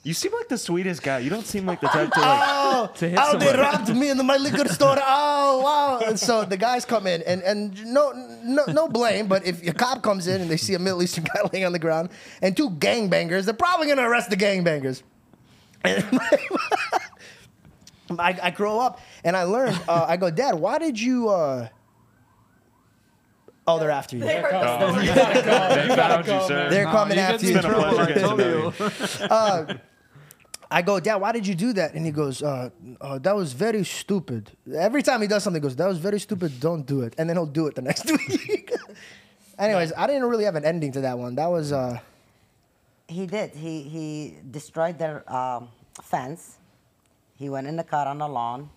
You seem like the sweetest guy. You don't seem like the type to like oh, to hit oh they robbed me in my liquor store. Oh, wow. And so the guys come in, and, and no, no, no blame, but if a cop comes in and they see a Middle Eastern guy laying on the ground and two gangbangers, they're probably going to arrest the gangbangers. And I, I grow up and I learned. Uh, I go, Dad, why did you? Uh... Oh, they're after you. They found you, sir. They're coming after you. It's been a pleasure getting to know you. I go, Dad, why did you do that? And he goes, uh, uh, That was very stupid. Every time he does something, he goes, That was very stupid. Don't do it. And then he'll do it the next week. Anyways, I didn't really have an ending to that one. That was, uh, He did. He he destroyed their um, fence. He went in the car on the lawn,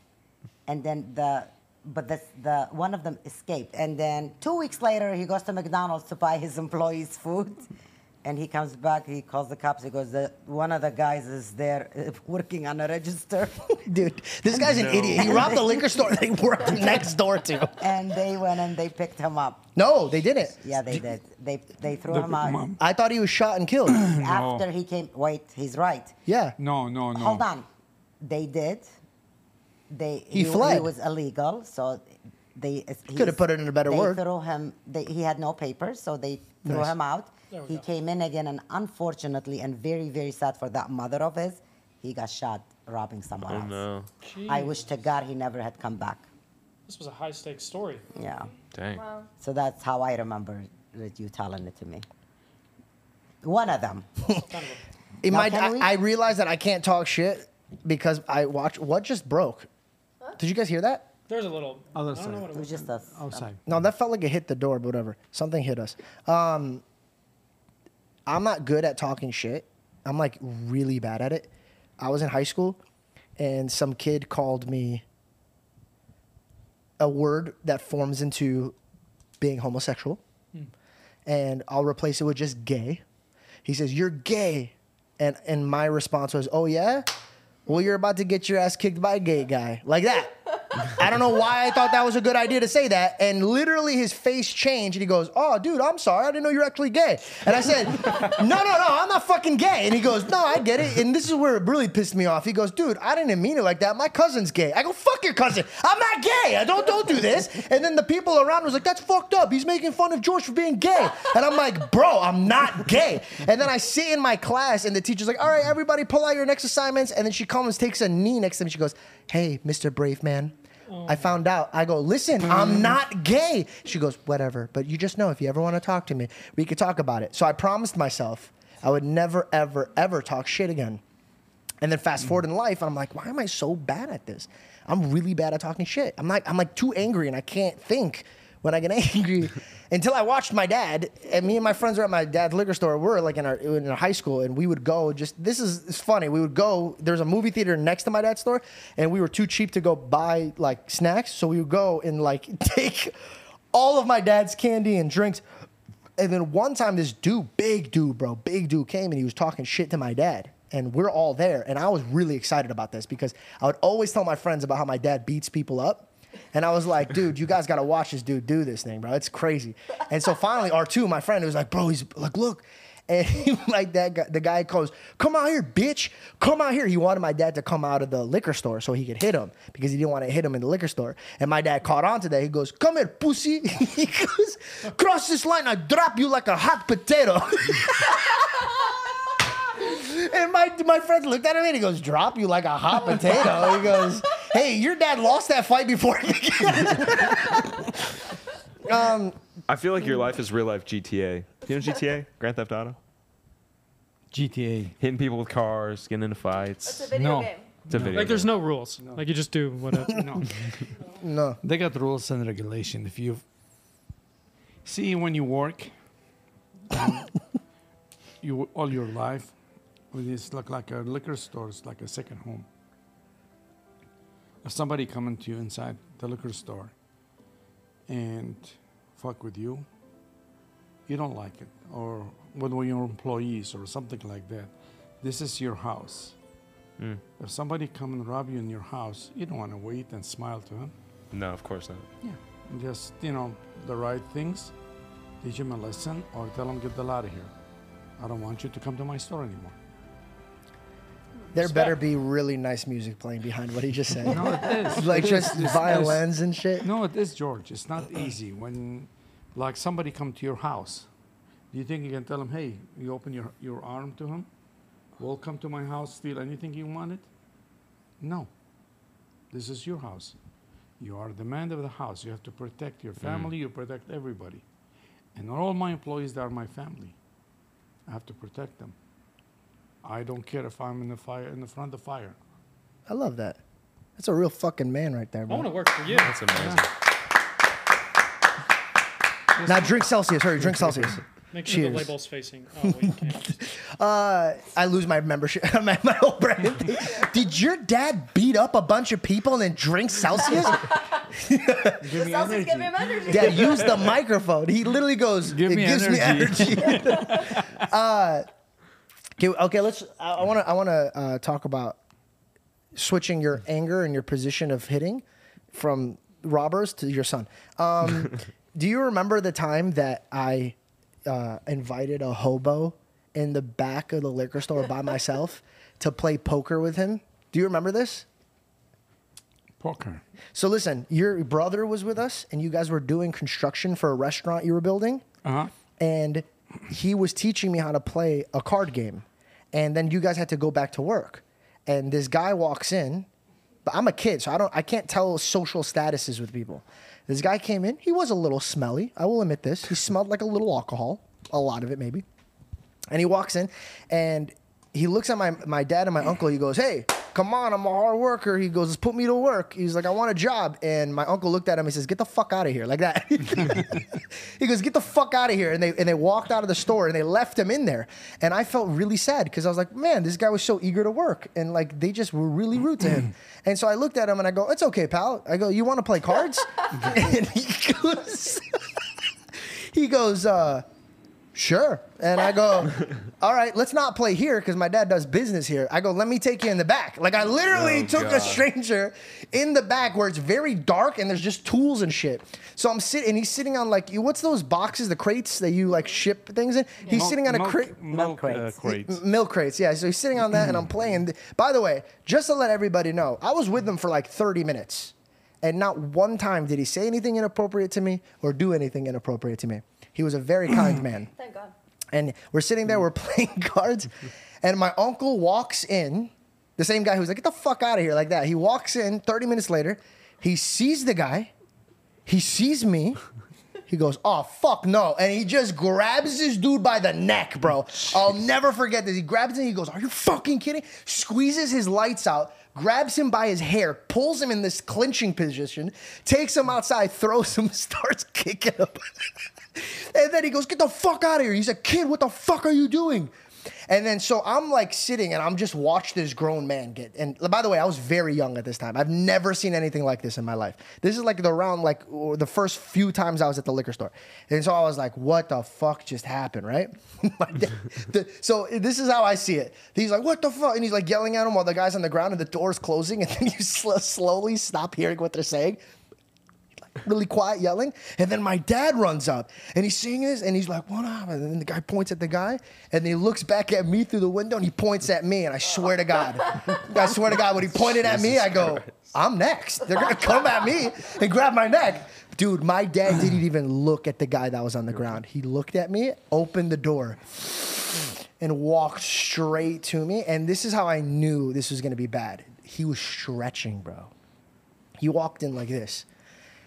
and then the but the the one of them escaped. And then two weeks later, he goes to McDonald's to buy his employees food, and he comes back. He calls the cops. He goes, the, "One of the guys is there uh, working on a register." dude, this guy's an idiot. He robbed the liquor store that he worked next door to. and they went and they picked him up. No, they didn't. Yeah, they did. They they threw They him picked out. him up. I thought he was shot and killed. After he came, wait, he's right. Yeah. No, no, no. Hold on. They did. They He fled. He was illegal, so they Could have put it in a better they word. Threw him. They, he had no papers, so they threw Nice. him out. He came in again, and unfortunately, and very very sad for that mother of his, he got shot robbing someone Oh else. no. I wish to God he never had come back. This was a high stakes story. Yeah. Dang. So that's how I remember that you telling it to me. One of them. In Now, my, I, we- I realized that I can't talk shit because I watch what just broke. Did you guys hear that? There's a little. Other I don't know what It it was was. just us. Outside. No, that felt like it hit the door, but whatever. Something hit us. Um, I'm not good at talking shit. I'm like really bad at it. I was in high school, and some kid called me a word that forms into being homosexual, hmm. and I'll replace it with just gay. He says, "You're gay," and and my response was, "Oh yeah." Well, you're about to get your ass kicked by a gay guy. Like that. I don't know why I thought that was a good idea to say that. And literally his face changed and he goes, Oh, dude, I'm sorry. I didn't know you're actually gay. And I said, No, no, no, I'm not fucking gay. And he goes, No, I get it. And this is where it really pissed me off. He goes, Dude, I didn't mean it like that. My cousin's gay. I go, Fuck your cousin. I'm not gay. I don't don't do this. And then the people around was like, That's fucked up. He's making fun of George for being gay. And I'm like, Bro, I'm not gay. And then I sit in my class and the teacher's like, All right, everybody pull out your next assignments. And then she comes, takes a knee next to me. She goes, Hey, Mr. Brave Man. I found out. I go, listen, I'm mm. not gay. She goes, whatever. But you just know if you ever want to talk to me, we could talk about it. So I promised myself I would never, ever, ever talk shit again. And then fast mm. forward in life, I'm like, why am I so bad at this? I'm really bad at talking shit. I'm like, I'm like too angry and I can't think when I get angry. Until I watched my dad, and me and my friends were at my dad's liquor store. We're like in our in our high school, and we would go. Just this is it's funny. We would go. There's a movie theater next to my dad's store, and we were too cheap to go buy like snacks, so we would go and like take all of my dad's candy and drinks. And then one time, this dude, big dude, bro, big dude came and he was talking shit to my dad. And we're all there. And I was really excited about this because I would always tell my friends about how my dad beats people up. And I was like, dude, you guys got to watch this dude do this thing, bro. It's crazy. And so finally, R2, my friend, was like, bro, he's like, look. And he, like that guy, the guy goes, come out here, bitch. Come out here. He wanted my dad to come out of the liquor store so he could hit him because he didn't want to hit him in the liquor store. And my dad caught on to that. He goes, come here, pussy. he goes, cross this line, I drop you like a hot potato. And my my friend looked at him and he goes, "Drop you like a hot potato." He goes, "Hey, your dad lost that fight before." it began." I feel like your life is real life GTA. You know GTA? Grand Theft Auto? GTA. Hitting people with cars, getting into fights. It's a video No. game. It's a video. Like there's game. no rules. Like you just do whatever. No. no, They got rules and regulation. If you see when you work, um, you all your life, well, it's like like a liquor store. It's like a second home. If somebody coming to you inside the liquor store and fuck with you, you don't like it, or with your employees or something like that. This is your house. Mm. If somebody come and rob you in your house, you don't want to wait and smile to him. No, of course not. Yeah, just you know the right things. Teach him a lesson, or tell him get the hell out of here. I don't want you to come to my store anymore. There better be really nice music playing behind what he just said. No, it is. like It just is. Violins and shit. No, it is George. It's not easy when, like, somebody come to your house. Do you think you can tell him, "Hey, you open your your arm to him, welcome to my house, steal anything you wanted"? No. This is your house. You are the man of the house. You have to protect your mm. family. You protect everybody. And all my employees, they are my family. I have to protect them. I don't care if I'm in the fire in the front of the fire. I love that. That's a real fucking man right there, I bro. want to work for you. That's amazing. Now drink Celsius. Hurry, drink Celsius. Make sure Cheers. the label's facing. Oh, wait, you can't. Uh, I lose my membership, my, my whole brand. Did your dad beat up a bunch of people and then drink Celsius? Give me Celsius give him energy. energy. Dad, use the microphone. He literally goes, Give it me gives energy." me energy. uh, okay, okay, let's, I want to I wanna, uh, talk about switching your anger and your position of hitting from robbers to your son. Um, do you remember the time that I uh, invited a hobo in the back of the liquor store by myself to play poker with him? Do you remember this? Poker. So listen, your brother was with us, and you guys were doing construction for a restaurant you were building, Uh huh. and he was teaching me how to play a card game, and then you guys had to go back to work, and this guy walks in, but I'm a kid, so I don't, I can't tell social statuses with people. This guy came in, he was a little smelly, I will admit this. He smelled like a little alcohol, a lot of it maybe, and he walks in, and he looks at my my dad and my uncle. He goes, "Hey, come on, I'm a hard worker." He goes, just "Put me to work." He's like, "I want a job." And my uncle looked at him. He says, "Get the fuck out of here!" Like that. he goes, "Get the fuck out of here!" And they and they walked out of the store and they left him in there. And I felt really sad because I was like, "Man, this guy was so eager to work," and like they just were really rude to him. And so I looked at him and I go, "It's okay, pal." I go, "You want to play cards?" and he goes, he goes, uh, sure. And I go, all right, let's not play here because my dad does business here. I go, let me take you in the back. Like I literally Oh, took a God. stranger in the back where it's very dark and there's just tools and shit. So I'm sitting, and he's sitting on like, you- what's those boxes, the crates that you like ship things in? He's Milk- sitting on a crate. Milk, uh, crates. crates. Milk crates, yeah. So he's sitting on that, and I'm playing. By the way, just to let everybody know, I was with him for like 30 minutes, and not one time did he say anything inappropriate to me or do anything inappropriate to me. He was a very kind man. Thank God. And we're sitting there, we're playing cards, and my uncle walks in, the same guy who's like, get the fuck out of here, like that. He walks in 30 minutes later, he sees the guy, he sees me, he goes, oh, fuck no. And he just grabs this dude by the neck, bro. I'll never forget this. He grabs him, he goes, are you fucking kidding? Squeezes his lights out, grabs him by his hair, pulls him in this clinching position, takes him outside, throws him, starts kicking him. and then he goes, get the fuck out of here. He's like, kid, what the fuck are you doing? And then so I'm like sitting and I'm just watch this grown man get. And by the way, I was very young at this time. I've never seen anything like this in my life. This is like the round like the first few times I was at the liquor store. And so I was like, what the fuck just happened, right? Dad- the- so this is how I see it. He's like, what the fuck? And he's like yelling at him while the guy's on the ground and the door's closing. And then you sl- slowly stop hearing what they're saying really quiet yelling. And then my dad runs up and he's seeing this and he's like, what up? And then the guy points at the guy and he looks back at me through the window and he points at me. And I swear to God, I swear to God, when he pointed at me, I go, I'm next. They're going to come at me and grab my neck. Dude, my dad didn't even look at the guy that was on the ground. He looked at me, opened the door, and walked straight to me. And this is how I knew this was going to be bad. He was stretching, bro. He walked in like this.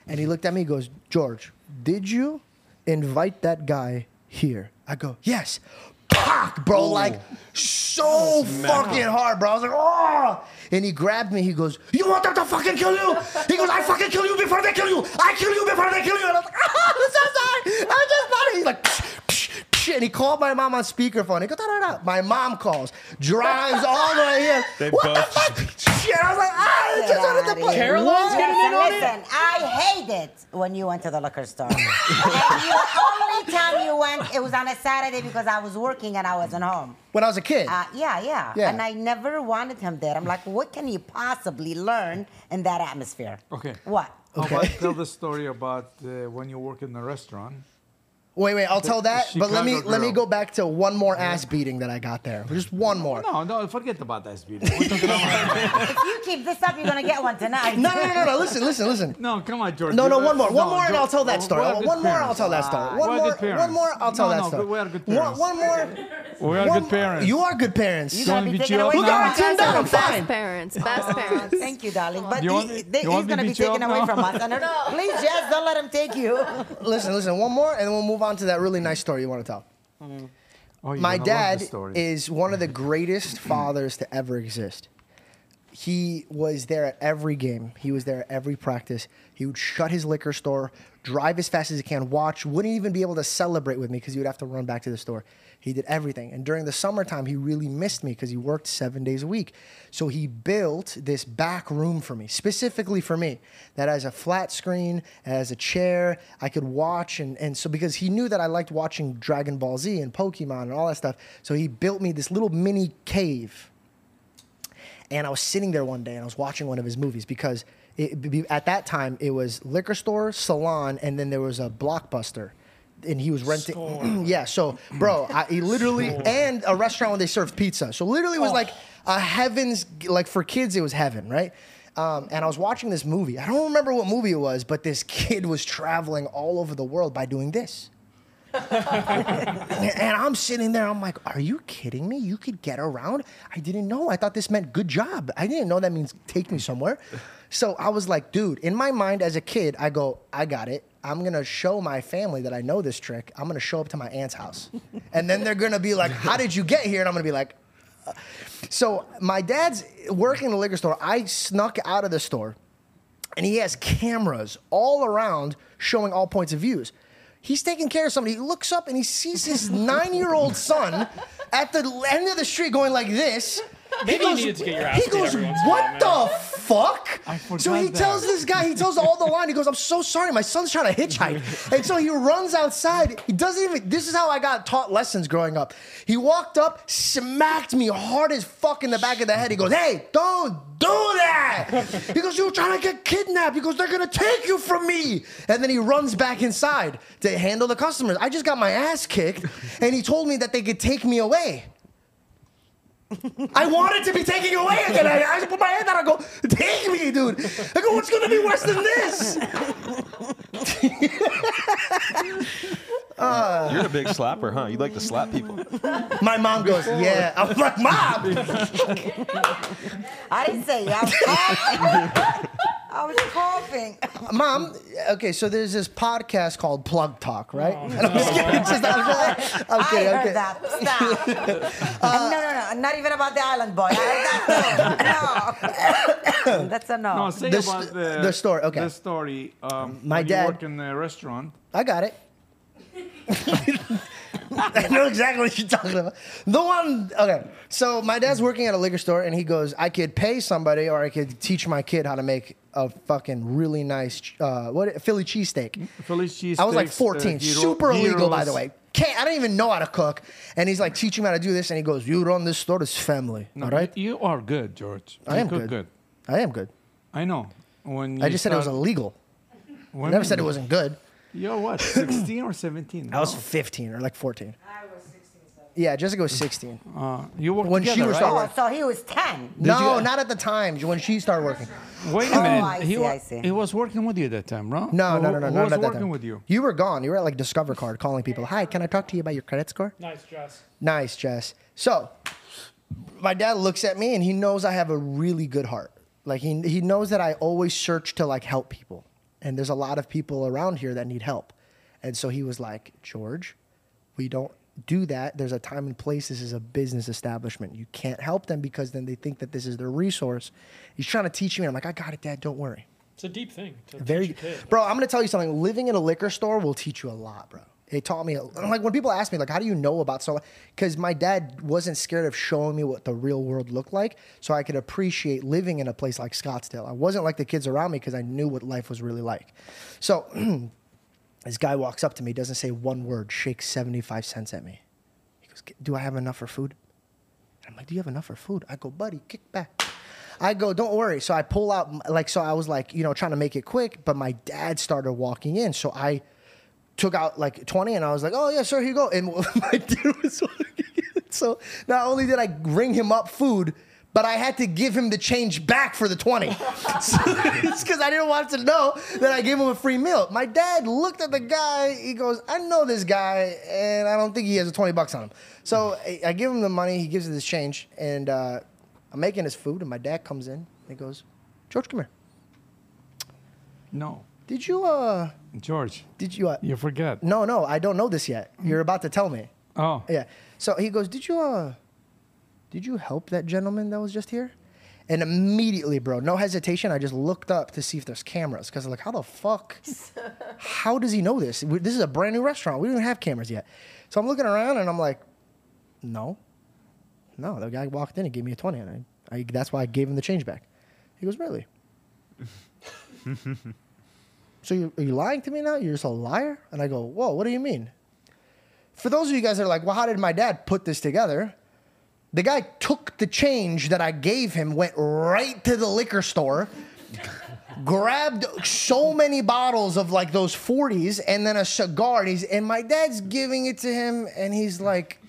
And he looked at me, he goes, George, did you invite that guy here? I go, yes. Pock, bro, like so fucking hard, bro. I was like, oh. And he grabbed me, he goes, You want them to fucking kill you? He goes, I fucking kill you before they kill you. I kill you before they kill you. And I was like, oh, I'm so sorry. I'm just not. He's like, psh, psh, psh. and he called my mom on speakerphone. He goes, da, da, da. My mom calls, drives all the way here. They what the fuck? Shit, I was like, ah, I just wanted to play. Caroline's getting in on it? Listen, I hate it when you went to the liquor store. and the only time you went, it was on a Saturday because I was working and I wasn't home. When I was a kid. Uh, yeah, yeah, Yeah. And I never wanted him there. I'm like, what can you possibly learn in that atmosphere? Okay. What? How Okay. about tell the story about uh, when you work in the restaurant? Wait, wait, I'll tell that. But let me Chicago let me girl. go back to one more ass beating that I got there. Just one more. No, no, forget about that video. We're talking about- If you keep this up, you're gonna get one tonight. No, no, no, no, no. Listen, listen, listen. no, come on, George. No, no, one more. One no, more, and I'll tell that story. good One more, I'll tell that story. Ah, one We're more, good parents. one more, I'll tell No, that no, story. we are good One, parents. one more. We are one- good parents. You are good parents. You're You gonna be be taken jailed away You from got us. me tuned down. I'm Best fine. parents, best parents. Thank you, darling. But You he- want me- they- you he's want me gonna to be beat you taken up away now? from us. And no, please, Jess, don't let him take you. Listen, listen. One more, and then we'll move on to that really nice story you want to tell. Oh, you're my dad is one of the greatest fathers to ever exist. He was there at every game. He was there at every practice. He would shut his liquor store, drive as fast as he can, watch, wouldn't even be able to celebrate with me because he would have to run back to the store. He did everything. And during the summertime, he really missed me because he worked seven days a week. So he built this back room for me, specifically for me, that has a flat screen, has a chair, I could watch. And, and so because he knew that I liked watching Dragon Ball Z and Pokemon and all that stuff, so he built me this little mini cave and I was sitting there one day and I was watching one of his movies because it, at that time it was liquor store, salon, and then there was a blockbuster. And he was renting. yeah, so, bro, I, he literally, and a restaurant where they served pizza. So, literally, it was like a heaven's, like for kids, it was heaven, right? Um, and I was watching this movie. I don't remember what movie it was, but this kid was traveling all over the world by doing this. And I'm sitting there, I'm like, are you kidding me? You could get around? I didn't know. I thought this meant good job. I didn't know that means take me somewhere. So I was like, dude, in my mind as a kid, I go, I got it. I'm gonna show my family that I know this trick. I'm gonna show up to my aunt's house. And then they're gonna be like, How did you get here? And I'm gonna be like, "Uh." So my dad's working in the liquor store. I snuck out of the store and he has cameras all around showing all points of views. He's taking care of somebody. He looks up and he sees his nine-year-old son at the end of the street going like this. Maybe you needed to get your ass He goes, every once in a "What the fuck?" I so he that. tells this guy, he tells all the line. He goes, "I'm so sorry, my son's trying to hitchhike," and so he runs outside. He doesn't even. This is how I got taught lessons growing up. He walked up, smacked me hard as fuck in the back of the head. He goes, "Hey, don't do that!" He goes, "You're trying to get kidnapped." He goes, "They're gonna take you from me," and then he runs back inside to handle the customers. I just got my ass kicked, and he told me that they could take me away. I wanted to be taken away again. I, I put my hand out. I go, take me, dude. I go, what's gonna be worse than this? Uh. You're a big slapper, huh? You like to slap people. My mom goes, yeah. I'm like, mom. I didn't say it. I was coughing. I was coughing. Mom, okay, so there's this podcast called Plug Talk, right? And I'm just kidding. It's just- I'm I kidding, I'm heard that. Stop. no, no, no. Not even about the island boy. I heard that too. No. That's a no. No, say The about the, the story, okay. The story. Um, My dad- You work in the restaurant. I got it. I know exactly what you're talking about. The one, okay. So my dad's working at a liquor store, and he goes, "I could pay somebody, or I could teach my kid how to make a fucking really nice uh, what Philly cheesesteak." Philly cheese. I was like uh, 14, gyro- super illegal, by the way. Can't, I don't even know how to cook. And he's like teaching me how to do this, and he goes, "You run this store, this family, No, all right?" You are good, George. I You am good. good. I am good. I know. When I just said it was illegal. I never said it wasn't good. You're what? 16 or 17? I was 15 or like 14. I was 16. Yeah, Jessica was 16. Uh, you worked When she was right? starting- Oh, so he was 10. no, you- not at the time when she started working. Wait a Oh, minute. I he, see, wa- I see. he was working with you at that time, no? No, no, no, no, Who was at working time. with you? You were gone. You were at like Discover Card calling people. Hi, can I talk to you about your credit score? Nice dress. Nice, Jess. So, my dad looks at me and he knows I have a really good heart. Like he he knows that I always search to like help people, and there's a lot of people around here that need help, and so he was like, George, we don't do that. There's a time and place. This is a business establishment. You can't help them because then they think that this is their resource. He's trying to teach me. I'm like, I got it, Dad. Don't worry. It's a deep thing. Very, teach a kid. bro. I'm gonna tell you something. Living in a liquor store will teach you a lot, bro. It taught me, like when people ask me, like, how do you know about so? Because my dad wasn't scared of showing me what the real world looked like, so I could appreciate living in a place like Scottsdale. I wasn't like the kids around me because I knew what life was really like. So, this guy walks up to me, doesn't say one word, shakes 75 cents at me. He goes, "Do I have enough for food?" And I'm like, "Do you have enough for food?" I go, "Buddy, kick back." I go, "Don't worry." So I pull out, like, so I was like, you know, trying to make it quick, but my dad started walking in, so I took out like 20 and I was like, "Oh yeah, sure, here you go." And my dude was so not only did I ring him up food. But I had to give him the change back for the 20. so, it's because I didn't want to know that I gave him a free meal. My dad looked at the guy. He goes, I know this guy, and I don't think he has a 20 bucks on him. So I, I give him the money. He gives me this change. And uh, I'm making his food, and my dad comes in. And he goes, George, come here. No. Did you, uh, George, did you, uh, you forget. no, no, I don't know this yet. You're about to tell me. Oh, Yeah. So he goes, "Did you uh did you help that gentleman that was just here?" And immediately, bro, no hesitation, I just looked up to see if there's cameras cuz like how the fuck how does he know this? We- This is a brand new restaurant. We don't even have cameras yet. So I'm looking around and I'm like, "No. No, the guy walked in and gave me a 20 and I, I that's why I gave him the change back." He goes, "Really?" so you, are you lying to me now? You're just a liar? And I go, "Whoa, what do you mean?" for those of you guys that are like, well, how did my dad put this together? The guy took the change that I gave him, went right to the liquor store, grabbed so many bottles of like those 40s and then a cigar. And, he's, and my dad's giving it to him, and he's like,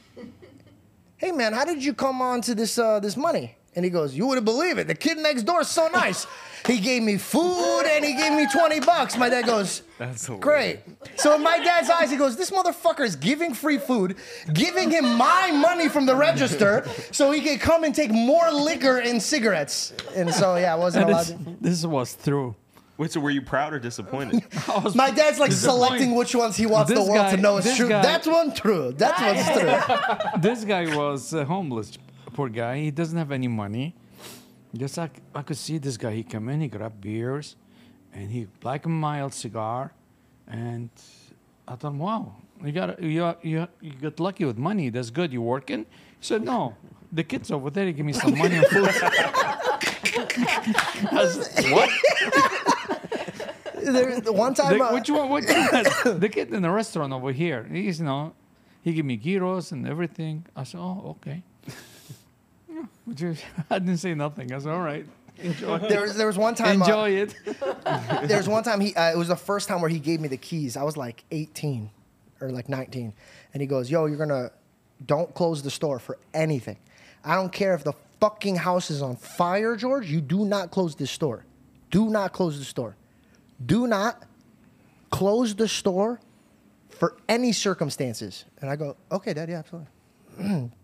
hey man, how did you come on to this, uh, this money? And he goes, you wouldn't believe it. The kid next door is so nice. He gave me food and he gave me 20 bucks. My dad goes, That's Great. So in my dad's eyes, he goes, This motherfucker is giving free food, giving him my money from the register so he can come and take more liquor and cigarettes. And so, yeah, I wasn't allowed this, to. this was true. Wait, so were you proud or disappointed? My dad's like selecting which ones he wants the This world to know is this true. guy- That's one true. That's one's true. this guy was uh, homeless, poor guy. He doesn't have any money. Just like I could see this guy. He come in, he grab beers, and he like a mild cigar, and I thought, wow, you got you you you got lucky with money. That's good. You working? He said, no. The kids over there, give me some money and food. Said, what? There, the one time, The, uh, which one? Which one? the kid in the restaurant over here. He's you know, he gave me gyros and everything. I said, oh, okay. Which is- I didn't say nothing. I said, all right, enjoy. there was, there was one time. uh, enjoy it. there was one time he uh, it was the first time where he gave me the keys i was like 18 or like 19 and he goes yo you're gonna don't close the store for anything i don't care if the fucking house is on fire george you do not close this store do not close the store do not close the store for any circumstances and i go okay dad yeah absolutely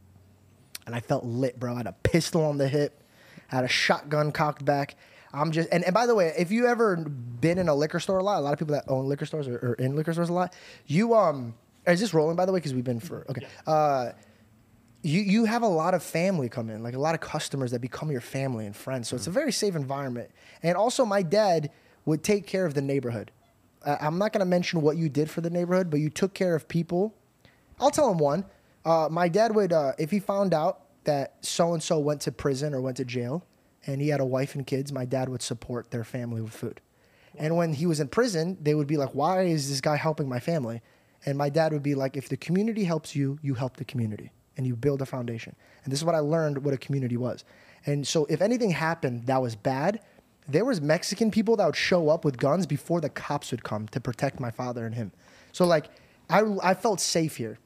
and I felt lit, bro. I had a pistol on the hip, I had a shotgun cocked back. I'm just and, and by the way, if you ever been in a liquor store a lot, a lot of people that own liquor stores or, or in liquor stores a lot, you um is this rolling by the way? Because we've been for okay. Uh, you you have a lot of family come in, like a lot of customers that become your family and friends. So it's a very safe environment. And also, my dad would take care of the neighborhood. Uh, I'm not going to mention what you did for the neighborhood, but you took care of people. I'll tell him one. Uh, my dad would, uh, if he found out that so and so went to prison or went to jail, and he had a wife and kids, my dad would support their family with food. And when he was in prison, they would be like, "Why is this guy helping my family?" And my dad would be like, "If the community helps you, you help the community, and you build a foundation." And this is what I learned what a community was. And so, if anything happened that was bad, there was Mexican people that would show up with guns before the cops would come to protect my father and him. So, like, I I felt safe here.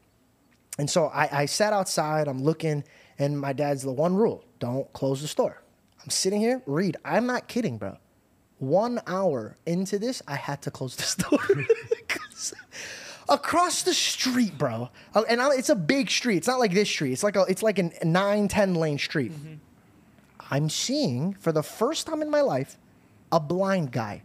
And so I, I sat outside, I'm looking, and my dad's the one rule don't close the store. I'm sitting here, read. I'm not kidding, bro. One hour into this, I had to close the store. Across the street, bro. Oh, And I, it's a big street. It's not like this street. It's like a it's like a 9, 10 lane street. Mm-hmm. I'm seeing for the first time in my life a blind guy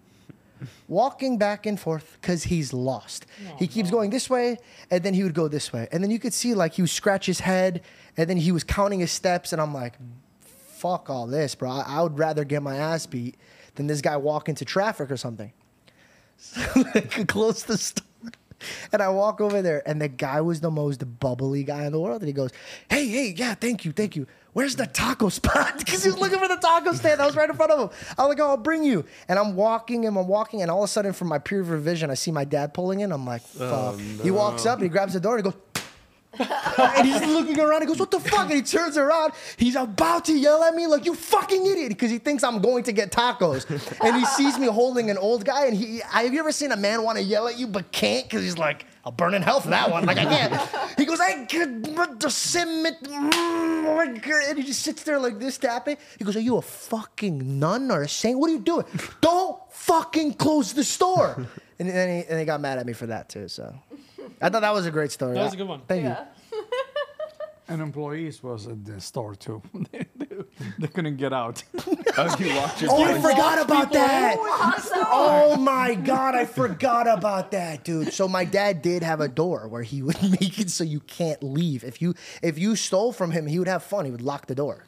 walking back and forth because he's lost. he keeps going this way, and then he would go this way, and then you could see like he would scratch his head, and then he was counting his steps, and I'm like, "Fuck all this, bro! I, I would rather get my ass beat than this guy walk into traffic or something." So close the store. And I walk over there, and the guy was the most bubbly guy in the world. And he goes, Hey, hey, yeah, thank you, thank you. Where's the taco spot? Because he was looking for the taco stand that was right in front of him. I was like, Oh, I'll bring you. And I'm walking and I'm walking, and all of a sudden, from my peripheral vision, I see my dad pulling in. I'm like, oh, Fuck. He walks up, and he grabs the door, and he goes, and he's looking around. He goes, "What the fuck?" And he turns around. He's about to yell at me like, "You fucking idiot!" Because he thinks I'm going to get tacos, and he sees me holding an old guy. And he, have you ever seen a man want to yell at you but can't? Because he's like, "I'll burn in hell for that one." Like I can't. He goes, "I could but the cement." mm, And he just sits there like this, tapping. He goes, "Are you a fucking nun or a saint? What are you doing? Don't fucking close the store." And then he, and he got mad at me for that too. So. I thought that was a great story. That was a good one. Thank you. And employees was at the store too. they, they, they couldn't get out. Oh, you locked your Oh, I door. forgot about that. Oh my god, I forgot about that, dude. So my dad did have a door where he would make it so you can't leave. If you if you stole from him, he would have fun. He would lock the door.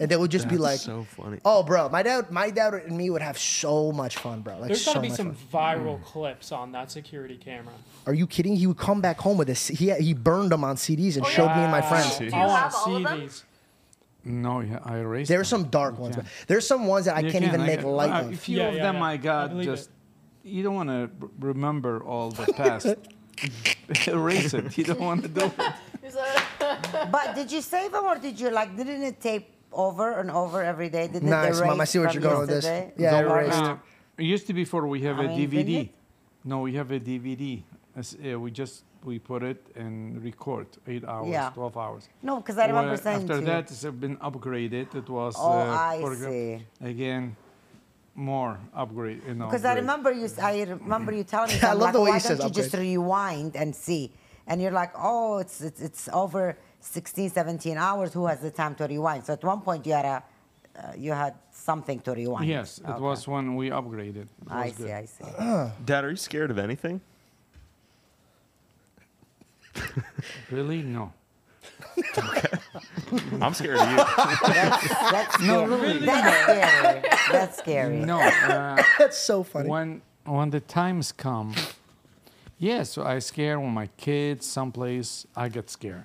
And they would just be like so funny. Oh, bro, my dad my dad and me would have so much fun, bro. Like There's so got to be much some fun. viral clips on that security camera. Are you kidding? He would come back home with this. He he burned them on CDs and showed me and my friends. Do you I wanna have all of see them? these. No, yeah, I erased. There are some dark ones. can. but There's some ones that I You can't can, even I make can- light uh, of. A few Yeah, of yeah, them yeah. I I got believe just. You don't want to remember all the past. Erase it. You don't want to do it. But did you save them or did you like? Didn't it tape over and over every day? Didn't Nice, it Mom. I see what you're going with this. Yeah, Or erased. Uh, it used to be before we have I a mean, DVD. No, we have a DVD. As- uh, we just we put it and record eight hours, Yeah. twelve hours. No, because I remember Well, saying after to that, it's been upgraded. It was Oh, uh, I program- see. again more upgrade. You know, Because I remember you. I remember you telling me. I love like, the way Why he don't you just rewind and see? And you're like, oh, it's it's, it's over 16, 17 hours. Who has the time to rewind? So at one point you had a, uh, you had something to rewind. Yes, it Okay. was when we upgraded. I see. good. I see. Dad, are you scared of anything? Really? No. I'm scared of you. That's, that's scary. That's scary. That's scary. No. Uh, That's so funny. when when the times come, yes, I scare when my kids someplace. I get scared.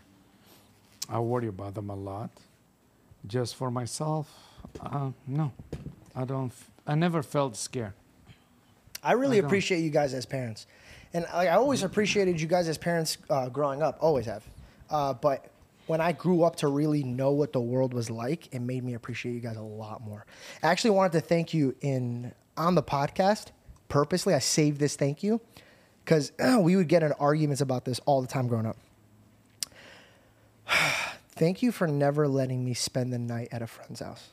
I worry about them a lot. Just for myself, uh, no, I don't. f- I never felt scared. I really I appreciate you guys as parents, and I, I always appreciated you guys as parents uh, growing up. Always have, uh, but when I grew up to really know what the world was like, it made me appreciate you guys a lot more. I actually wanted to thank you in on the podcast purposely. I saved this thank you because we would get in arguments about this all the time growing up. thank you for never letting me spend the night at a friend's house.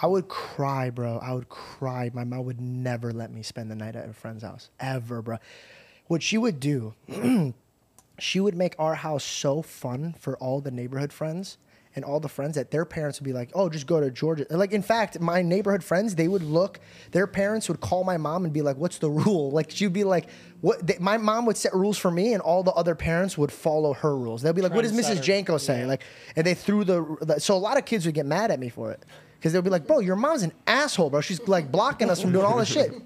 I would cry, bro. I would cry. My mom would never let me spend the night at a friend's house, ever, bro. What she would do, she would make our house so fun for all the neighborhood friends and all the friends that their parents would be like, "Oh, just go to George's." Like, in fact, my neighborhood friends, they would look. Their parents would call my mom and be like, "What's the rule?" Like, she'd be like, "What?" They, my mom would set rules for me, and all the other parents would follow her rules. They'll be like, "What does Mrs. Janko say?" Yeah. Like, and they threw the, the. So a lot of kids would get mad at me for it because they'll be like, "Bro, your mom's an asshole, bro. She's like blocking us from doing all this shit."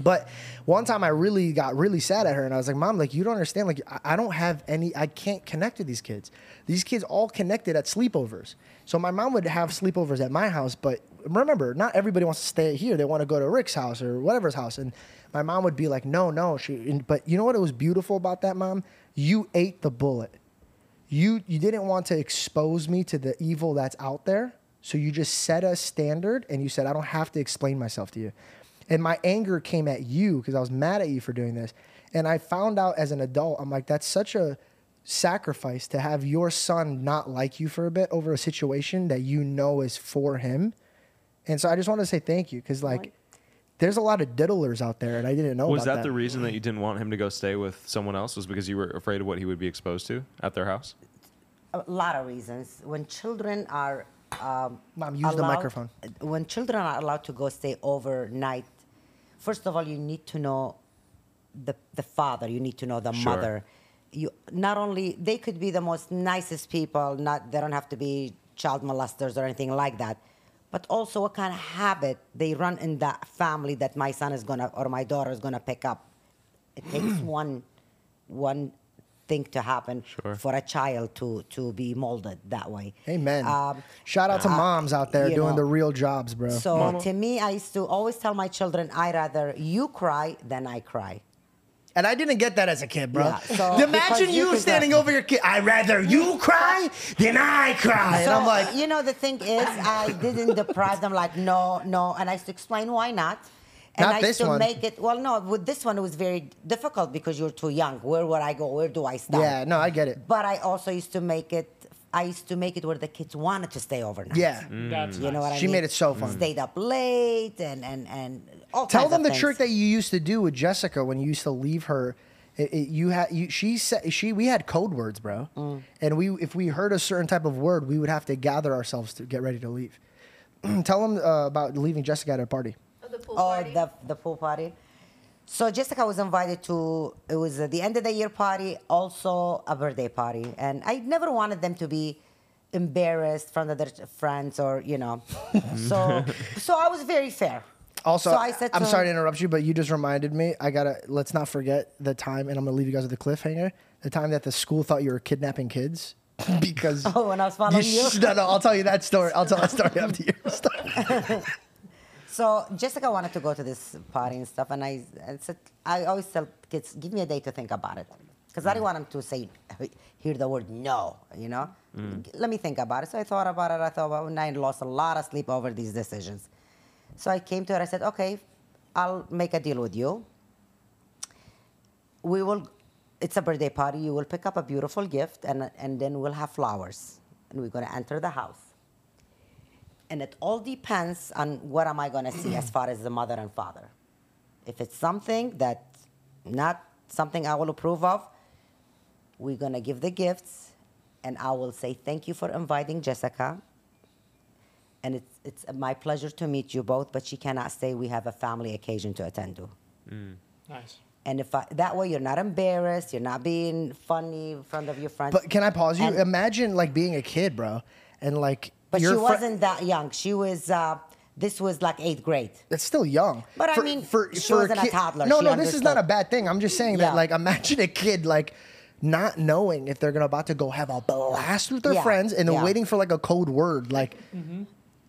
But one time I really got really sad at her and I was like, Mom, like, you don't understand. Like, I, don't have any, I can't connect to these kids. These kids all connected at sleepovers. So my mom would have sleepovers at my house. But remember, not everybody wants to stay here. They want to go to Rick's house or whatever's house. And my mom would be like, No, no. She, but you know what? It was beautiful about that, Mom? You ate the bullet. You, you didn't want to expose me to the evil that's out there. So you just set a standard and you said, I don't have to explain myself to you. And my anger came at you because I was mad at you for doing this. And I found out as an adult, I'm like, that's such a sacrifice to have your son not like you for a bit over a situation that you know is for him. And so I just want to say thank you because, like, there's a lot of diddlers out there, and I didn't know Was about that the reason that you didn't want him to go stay with someone else? Was because you were afraid of what he would be exposed to at their house? a lot of reasons. When children are um, Mom, use the microphone. When children are allowed to go stay overnight, first of all, you need to know the the father. You need to know the Sure. mother. You not only they could be the most nicest people. Not they don't have to be child molesters or anything like that. But also, what kind of habit they run in that family that my son is gonna or my daughter is gonna pick up. It takes one one thing to happen Sure. for a child to to be molded that way. Amen. Um, Shout out to uh, moms out there doing know, the real jobs, bro. So to me, I used to always tell my children, I rather you cry than I cry. and I didn't get that as a kid, bro. Yeah, so- Imagine you you standing over your kid. I'd rather you cry than I cry. and I'm like, you know, the thing is, I didn't deprive them. Like, no, no, and I used to explain why not. And Not I this used to one. make it. Well, no, with this one it was very difficult because you're too young. Where would I go? Where do I start? yeah, no, I get it. But I also used to make it. I used to make it where the kids wanted to stay overnight. Yeah. That's You know what I mean? She mean? made it so fun. Stayed up late and and and all Tell kinds them of the things. trick that you used to do with Jessica when you used to leave her. It, it- you had you, she said she we had code words, bro, Mm. and we if we heard a certain type of word, we would have to gather ourselves to get ready to leave. tell them uh, about leaving Jessica at a party. Oh, the the pool party. So Jessica was invited to. It was uh, the end of the year party, also a birthday party, and I never wanted them to be embarrassed from their friends or you know. so so I was very fair. Also, so I said I'm to sorry to him- interrupt you, but you just reminded me. I gotta let's not forget the time, and I'm gonna leave you guys with a cliffhanger. The time that the school thought you were kidnapping kids because Oh, when I was following you? sh- no, no, I'll tell you that story. I'll tell that story after your story. So Jessica wanted to go to this party and stuff, and I, I said, I always tell kids, give me a day to think about it, because I didn't want them to say, hear the word no, you know. Mm. Let me think about it. So I thought about it. I thought about it, and I lost a lot of sleep over these decisions. So I came to her. I said, okay, I'll make a deal with you. We will. It's a birthday party. You will pick up a beautiful gift, and and then we'll have flowers, and we're gonna enter the house and it all depends on what am I going to see as far as the mother and father. If it's something that not something I will approve of, we're going to give the gifts, and I will say thank you for inviting Jessica. And it's, it's my pleasure to meet you both, but she cannot stay. We have a family occasion to attend to. Mm. Nice. And if I, that way you're not embarrassed, you're not being funny in front of your friends. But can I pause you? And- Imagine like being a kid, bro, and like. But she wasn't that young. She was. Uh, this was like eighth grade. That's still young. But I mean, for, she wasn't a kid- toddler. No, She no, this is not a bad thing. I'm just saying that, like, imagine a kid like not knowing if they're gonna about to go have a blast with their Yeah, friends, and they're yeah. waiting for like a code word, like.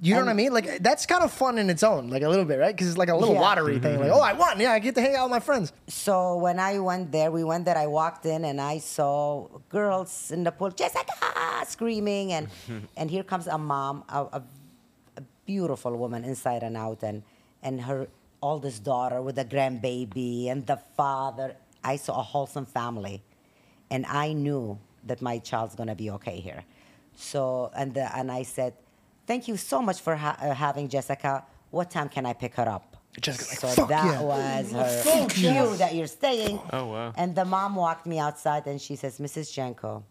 You know what I mean? Like that's kind of fun in its own, like a little bit, right? Because it's like a little Yeah. lottery thing. Like, oh, I mm-hmm. won! Yeah, I get to hang out with my friends. So when I went there, we went there. I walked in and I saw girls in the pool, Jessica, screaming, and and here comes a mom, a, a, a beautiful woman inside and out, and and her oldest daughter with a grandbaby, and the father. I saw a wholesome family, and I knew that my child's gonna be okay here. So and the, and I said, thank you so much for ha- uh, having Jessica. What time can I pick her up? Jessica's like, so "Fuck that yeah." was her cue that you're staying. Oh, wow. And the mom walked me outside and she says, Mrs. Janko,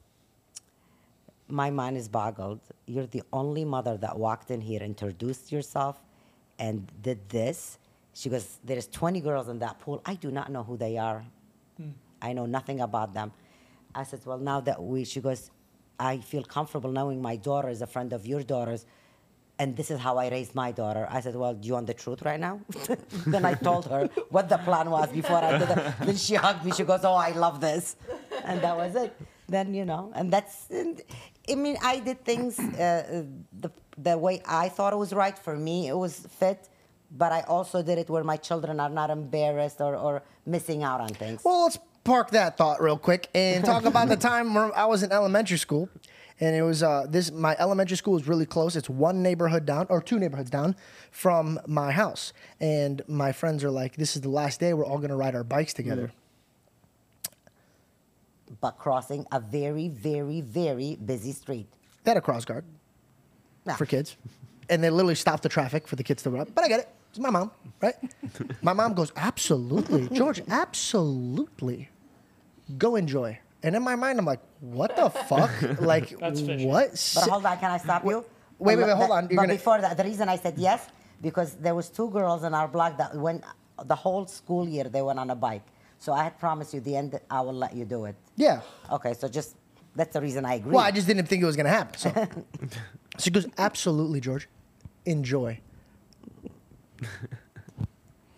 my mind is boggled. You're the only mother that walked in here, introduced yourself, and did this. She goes, There's 20 girls in that pool. I do not know who they are. I know nothing about them. I said, Well, now that we, she goes, I feel comfortable knowing my daughter is a friend of your daughter's, and this is how I raised my daughter. I said, Well, do you want the truth right now? then I told her what the plan was before I did it. Then she hugged me. She goes, Oh, I love this. And that was it. Then, you know, and that's, and, I mean, I did things uh, the, the way I thought it was right for me. It was fit. But I also did it where my children are not embarrassed or, or missing out on things. Well, let's park that thought real quick and talk about the time where I was in elementary school. And it was uh, this. My elementary school is really close. It's one neighborhood down, or two neighborhoods down from my house. And my friends are like, "This is the last day. We're all gonna ride our bikes together." but crossing a very, very, very busy street. They had a cross guard Yeah. for kids, and they literally stopped the traffic for the kids to run. But I get it. It's my mom, right? my mom goes, "Absolutely, George. Absolutely, go enjoy." And in my mind, I'm like, "What the fuck? like, That's what?" But hold on, can I stop you? wait, wait, wait, hold on. You're but gonna- before that, the reason I said yes because there was two girls in our block that went the whole school year they went on a bike. So I had promised you the end I will let you do it. Yeah. Okay, so just that's the reason I agree. Well, I just didn't think it was gonna happen. So she goes, absolutely, George, enjoy.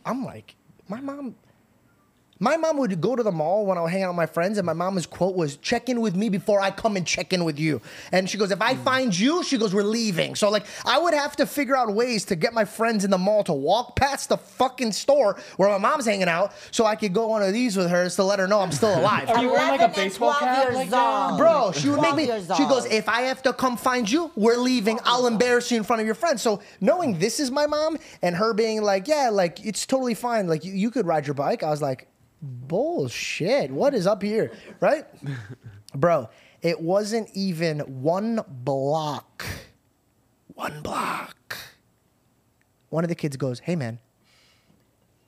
I'm like, my mom. My mom would go to the mall when I would hang out with my friends, and my mom's quote was, "Check in with me before I come and check in with you." And she goes, "If I hmm. find you," she goes, "We're leaving." So like, I would have to figure out ways to get my friends in the mall to walk past the fucking store where my mom's hanging out, so I could go one of these with her to let her know I'm still alive. Are you wearing like a baseball cap like. Bro, she would make me. She goes, if I have to come find you, we're leaving. I'll embarrass you in front of your friends. So knowing this is my mom and her being like, yeah, like it's totally fine. Like you, you could ride your bike. I was like, bullshit. What is up here, right, bro? It wasn't even one block. One block. One of the kids goes, hey man,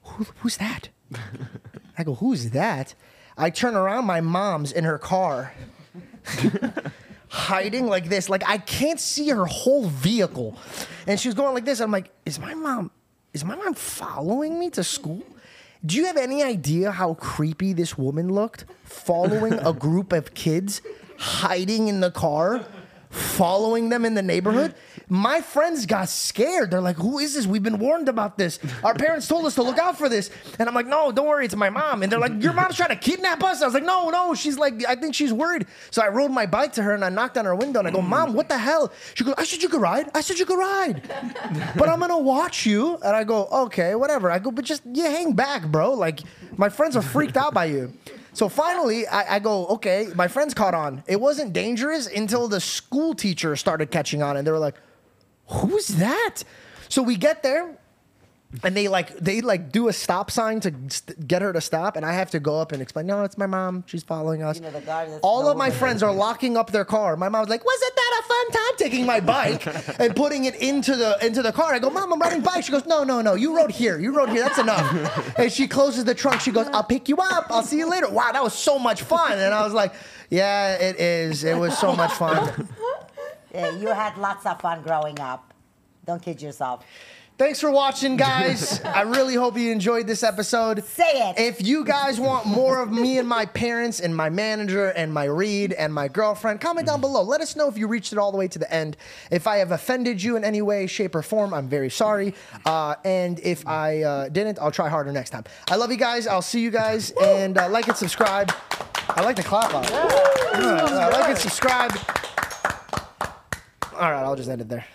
who, who's that? I go, who's that? I turn around, my mom's in her car hiding like this. Like I can't see her whole vehicle. And she was going like this. I'm like, is my mom, is my mom following me to school? Do you have any idea how creepy this woman looked? Following a group of kids, hiding in the car, following them in the neighborhood. My friends got scared. They're like, "Who is this? We've been warned about this. Our parents told us to look out for this." And I'm like, "No, don't worry, it's my mom." And they're like, "Your mom's trying to kidnap us." I was like, "No, no, she's like, I think she's worried." So I rode my bike to her and I knocked on her window and I go, "Mom, what the hell?" She goes, "I said you could ride. I said you could ride, but I'm gonna watch you." And I go, "Okay, whatever." I go, "But just you hang back, bro. Like my friends are freaked out by you." So finally, I, I go, okay, my friends caught on. It wasn't dangerous until the school teacher started catching on, and they were like, who's that? So we get there. And they like they like do a stop sign to st- get her to stop, and I have to go up and explain. No, it's my mom. She's following us. You know, the guy that's All of my friends are locking up their car. My mom's like, "Wasn't that a fun time?" Taking my bike and putting it into the into the car. I go, "Mom, I'm riding bike." She goes, "No, no, no. You rode here. You rode here. That's enough." and she closes the trunk. She goes, "I'll pick you up. I'll see you later." Wow, that was so much fun. And I was like, "Yeah, it is. It was so much fun." Yeah, you had lots of fun growing up. Don't kid yourself. Thanks for watching, guys. I really hope you enjoyed this episode. Say it. If you guys want more of me and my parents and my manager and my Reed and my girlfriend, comment down below. Let us know if you reached it all the way to the end. If I have offended you in any way, shape, or form, I'm very sorry. Uh, and if I uh, didn't, I'll try harder next time. I love you guys. I'll see you guys. And uh, like and subscribe. I like the clap out. All right, uh, like and subscribe. All right, I'll just end it there.